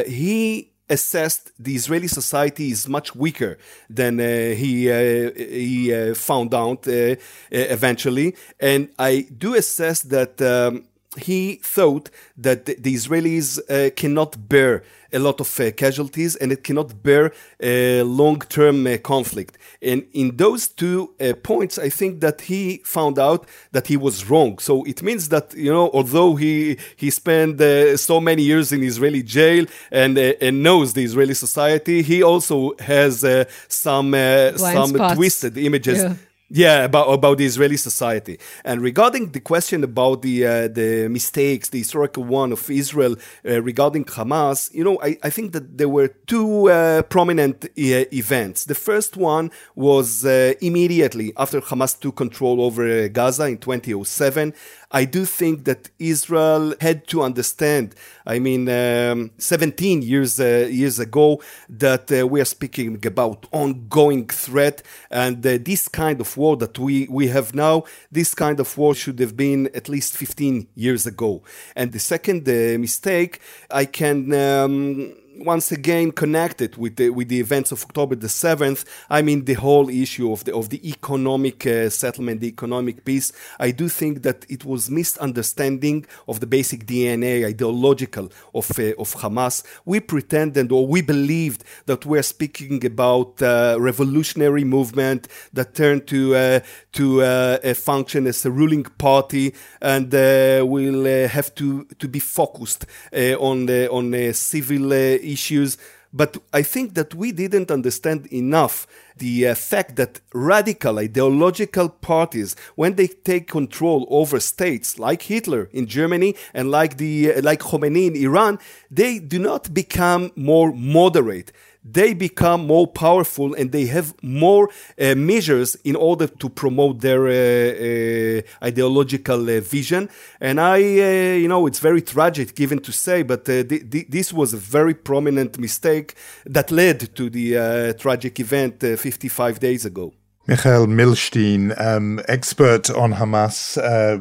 he assessed the Israeli society is much weaker than uh, he uh, he uh, found out uh, uh, eventually, and I do assess that. Um, he thought that the, the Israelis uh, cannot bear a lot of uh, casualties and it cannot bear a long-term uh, conflict. And in those two uh, points, I think that he found out that he was wrong. So it means that you know, although he he spent uh, so many years in Israeli jail and uh, and knows the Israeli society, he also has some some spots. twisted images. Yeah yeah, about about the Israeli society. And regarding the question about the uh, the mistakes, the historical one of Israel uh, regarding Hamas, you know, I, I think that there were two uh, prominent events. The first one was uh, immediately after Hamas took control over uh, Gaza in 2007. I do think that Israel had to understand. I mean, um, 17 years uh, years ago, that uh, we are speaking about ongoing threat, and uh, this kind of war that we we have now, this kind of war should have been at least 15 years ago. And the second uh, mistake, I can. Um, once again connected with the with the events of October the seventh. I mean the whole issue of the of the economic uh, settlement, the economic peace. I do think that it was misunderstanding of the basic DNA, ideological of uh, of Hamas. We pretended or we believed that we're speaking about uh, revolutionary movement that turned to uh, to uh, function as a ruling party and uh, will have to to be focused on on civil issues. But I think that we didn't understand enough the fact that radical ideological parties, when they take control over states like Hitler in Germany and like the like Khomeini in Iran, they do not become more moderate they become more powerful and they have more uh, measures in order to promote their uh, uh, ideological uh, vision. And I, uh, you know, it's very tragic given to say, but uh, th- th- this was a very prominent mistake that led to the tragic event 55 days ago. Michael Milshtein, um, expert on Hamas,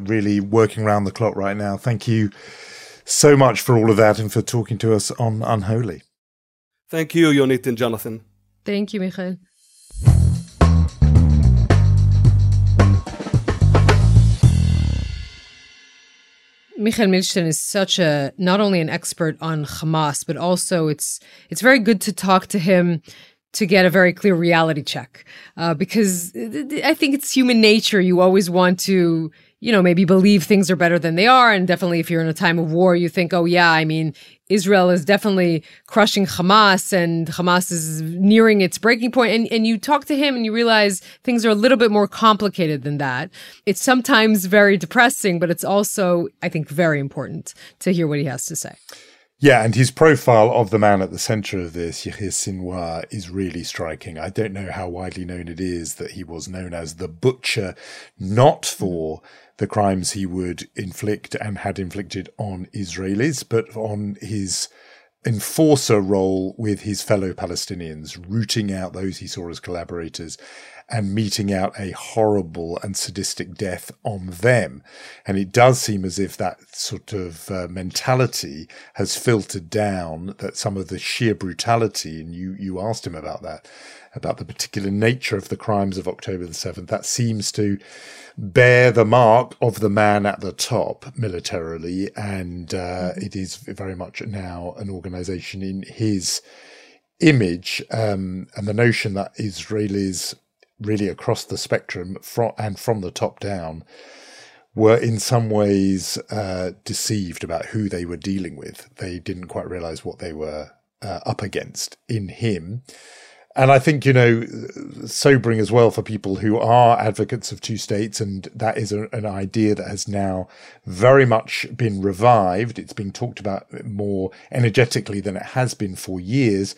really working around the clock right now. Thank you so much for all of that and for talking to us on Unholy. Thank you, Yonit and Jonathan. Thank you, Michael. Michael Milshtein is such a not only an expert on Hamas, but also it's it's very good to talk to him to get a very clear reality check uh, because I think it's human nature. You always want to, you know, maybe believe things are better than they are. And definitely if you're in a time of war, you think, oh, yeah, I mean, Israel is definitely crushing Hamas and Hamas is nearing its breaking point. And, and you talk to him and you realize things are a little bit more complicated than that. It's sometimes very depressing, but it's also, I think, very important to hear what he has to say. Yeah, and his profile of the man at the center of this, Yahya Sinwar, is really striking. I don't know how widely known it is that he was known as the butcher, not for the crimes he would inflict and had inflicted on Israelis, but on his enforcer role with his fellow Palestinians, rooting out those he saw as collaborators and meting out a horrible and sadistic death on them. And it does seem as if that sort of uh, mentality has filtered down that some of the sheer brutality, and you, you asked him about that, about the particular nature of the crimes of October the 7th, that seems to bear the mark of the man at the top militarily. And uh, mm-hmm. it is very much now an organization in his image um, and the notion that Israelis really across the spectrum from, and from the top down were in some ways uh, deceived about who they were dealing with. They didn't quite realize what they were uh, up against in him. And I think, you know, sobering as well for people who are advocates of two states. And that is a, an idea that has now very much been revived. It's been talked about more energetically than it has been for years.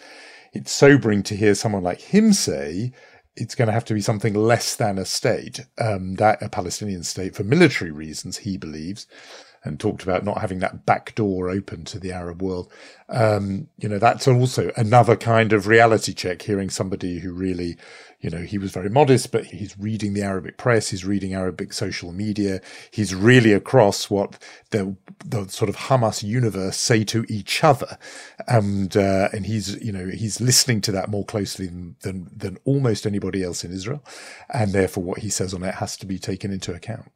It's sobering to hear someone like him say, it's going to have to be something less than a state, um, that a Palestinian state for military reasons, he believes, and talked about not having that back door open to the Arab world. Um, you know, that's also another kind of reality check, hearing somebody who really, you know, he was very modest, but he's reading the Arabic press, he's reading Arabic social media, he's really across what the the sort of Hamas universe say to each other, and uh, and he's you know he's listening to that more closely than, than than almost anybody else in Israel, and therefore what he says on it has to be taken into account.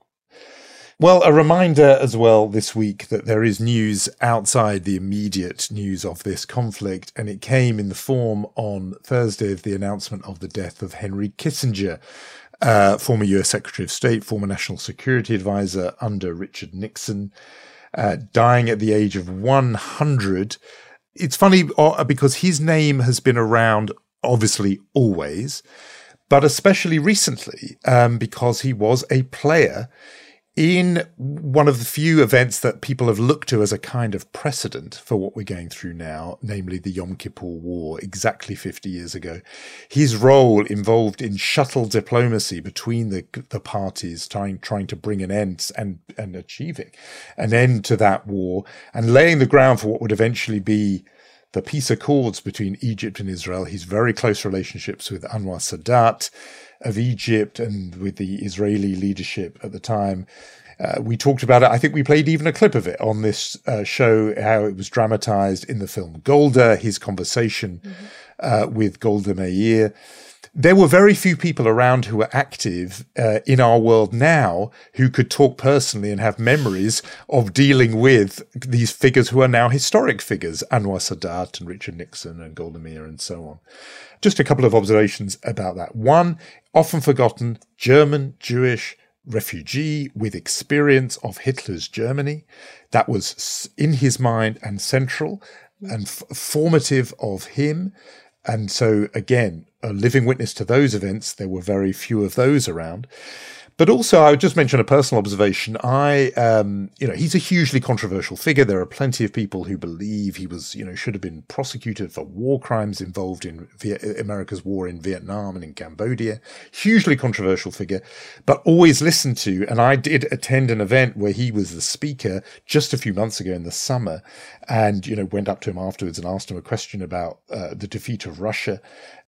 Well, a reminder as well this week that there is news outside the immediate news of this conflict, and it came in the form on Thursday of the announcement of the death of Henry Kissinger, uh, former US Secretary of State, former National Security Advisor under Richard Nixon, uh, dying at the age of 100. It's funny uh, because his name has been around, obviously, always, but especially recently um, because he was a player in one of the few events that people have looked to as a kind of precedent for what we're going through now, namely the Yom Kippur War, exactly 50 years ago, his role involved in shuttle diplomacy between the, the parties, trying, trying to bring an end and, and achieving an end to that war and laying the ground for what would eventually be the peace accords between Egypt and Israel, his very close relationships with Anwar Sadat, of Egypt and with the Israeli leadership at the time. Uh, we talked about it. I think we played even a clip of it on this uh, show, how it was dramatized in the film Golda, his conversation mm-hmm. uh, with Golda Meir. There were very few people around who were active uh, in our world now who could talk personally and have memories of dealing with these figures who are now historic figures Anwar Sadat and Richard Nixon and Golda Meir and so on. Just a couple of observations about that. One, often forgotten German, Jewish, refugee with experience of Hitler's Germany. That was in his mind and central and f- formative of him. And so, again, a living witness to those events. There were very few of those around. But also, I would just mention a personal observation. I, um, you know, he's a hugely controversial figure. There are plenty of people who believe he was, you know, should have been prosecuted for war crimes involved in Viet- America's war in Vietnam and in Cambodia. Hugely controversial figure, but always listened to. And I did attend an event where he was the speaker just a few months ago in the summer, and you know, went up to him afterwards and asked him a question about uh, the defeat of Russia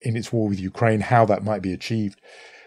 in its war with Ukraine, how that might be achieved.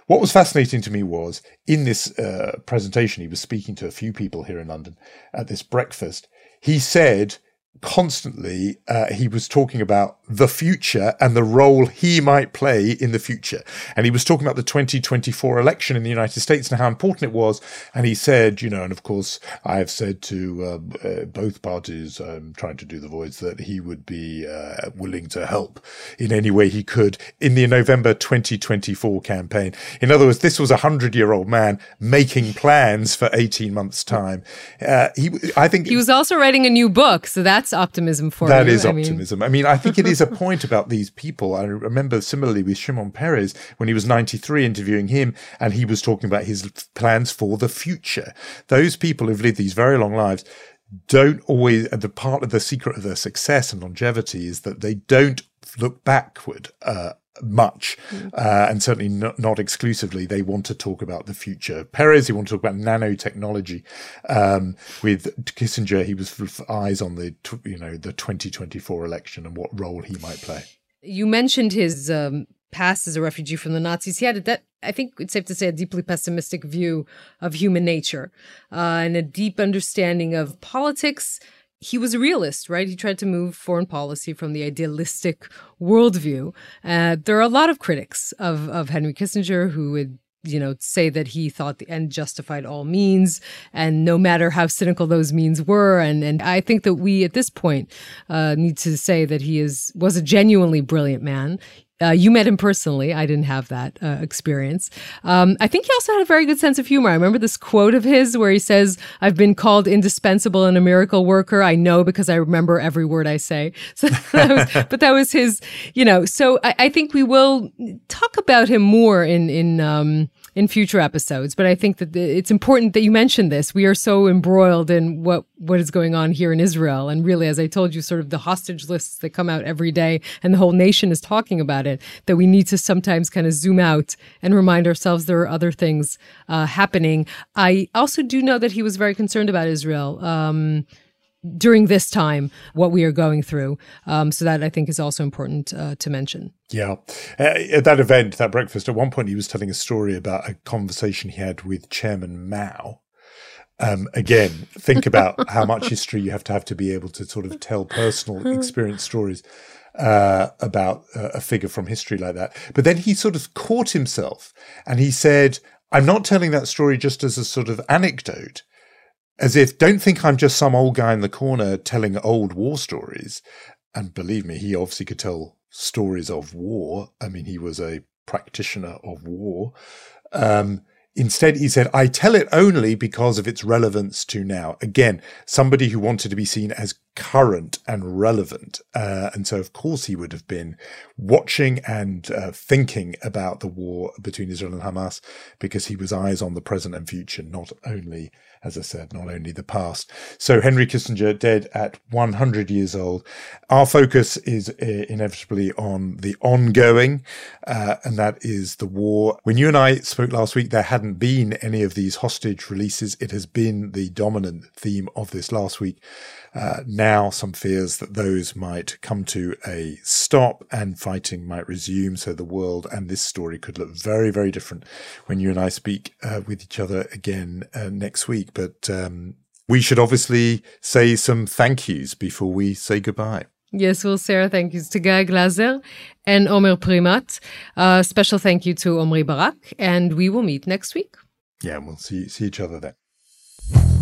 What was fascinating to me was in this uh, presentation, he was speaking to a few people here in London at this breakfast. He said constantly, uh, he was talking about the future and the role he might play in the future. And he was talking about the 2024 election in the United States and how important it was. And he said, you know, and of course, I have said to uh, uh, both parties, I'm trying to do the voice, that he would be uh, willing to help in any way he could in the November 2024 campaign. In other words, this was a hundred year old man making plans for 18 months time. Uh, he, I think he was also writing a new book. So that's optimism for that you. is optimism. I mean, I, mean, I think it is a point about these people. I remember similarly with Shimon Peres when he was 93 interviewing him and he was talking about his plans for the future. Those people who've lived these very long lives don't always, the part of the secret of their success and longevity is that they don't look backward uh, much, mm. uh, and certainly not, not, exclusively. They want to talk about the future. Peres, he wanted to talk about nanotechnology. Um, with Kissinger, he was eyes on the you know the 2024 election and what role he might play. You mentioned his um, past as a refugee from the Nazis. He had a de- I think it's safe to say a deeply pessimistic view of human nature uh, and a deep understanding of politics he was a realist, right? He tried to move foreign policy from the idealistic worldview. Uh, there are a lot of critics of, of Henry Kissinger who would you know, say that he thought the end justified all means, and no matter how cynical those means were, and and I think that we at this point uh, need to say that he is was a genuinely brilliant man. Uh, you met him personally. I didn't have that uh, experience. Um, I think he also had a very good sense of humor. I remember this quote of his where he says, I've been called indispensable and a miracle worker. I know because I remember every word I say. So that was, but that was his, you know, so I, I, think we will talk about him more in, in, um, in future episodes. But I think that it's important that you mention this. We are so embroiled in what what is going on here in Israel, and really, as I told you, sort of the hostage lists that come out every day, and the whole nation is talking about it. That we need to sometimes kind of zoom out and remind ourselves there are other things uh, happening. I also do know that he was very concerned about Israel. Um, during this time what we are going through. Um, so that I think is also important uh, to mention. Yeah. Uh, at that event, that breakfast, at one point he was telling a story about a conversation he had with Chairman Mao. Um, again, think about how much history you have to have to be able to sort of tell personal experience stories uh, about a figure from history like that. But then he sort of caught himself and he said, I'm not telling that story just as a sort of anecdote as if don't think I'm just some old guy in the corner telling old war stories. And believe me, he obviously could tell stories of war. I mean, he was a practitioner of war. Um, Instead, he said, I tell it only because of its relevance to now. Again, somebody who wanted to be seen as current and relevant. Uh, and so, of course, he would have been watching and uh, thinking about the war between Israel and Hamas because he was eyes on the present and future, not only as I said, not only the past. So Henry Kissinger dead at 100 years old. Our focus is uh, inevitably on the ongoing, uh, and that is the war. When you and I spoke last week, there hadn't been any of these hostage releases. It has been the dominant theme of this last week. Uh, now, some fears that those might come to a stop and fighting might resume. So the world and this story could look very, very different when you and I speak uh, with each other again uh, next week. But um, we should obviously say some thank yous before we say goodbye. Yes, well, Sarah, thank yous to Guy Glazer and Omer Primat. Uh, special thank you to Omri Barak, and we will meet next week. Yeah, we'll see see each other then.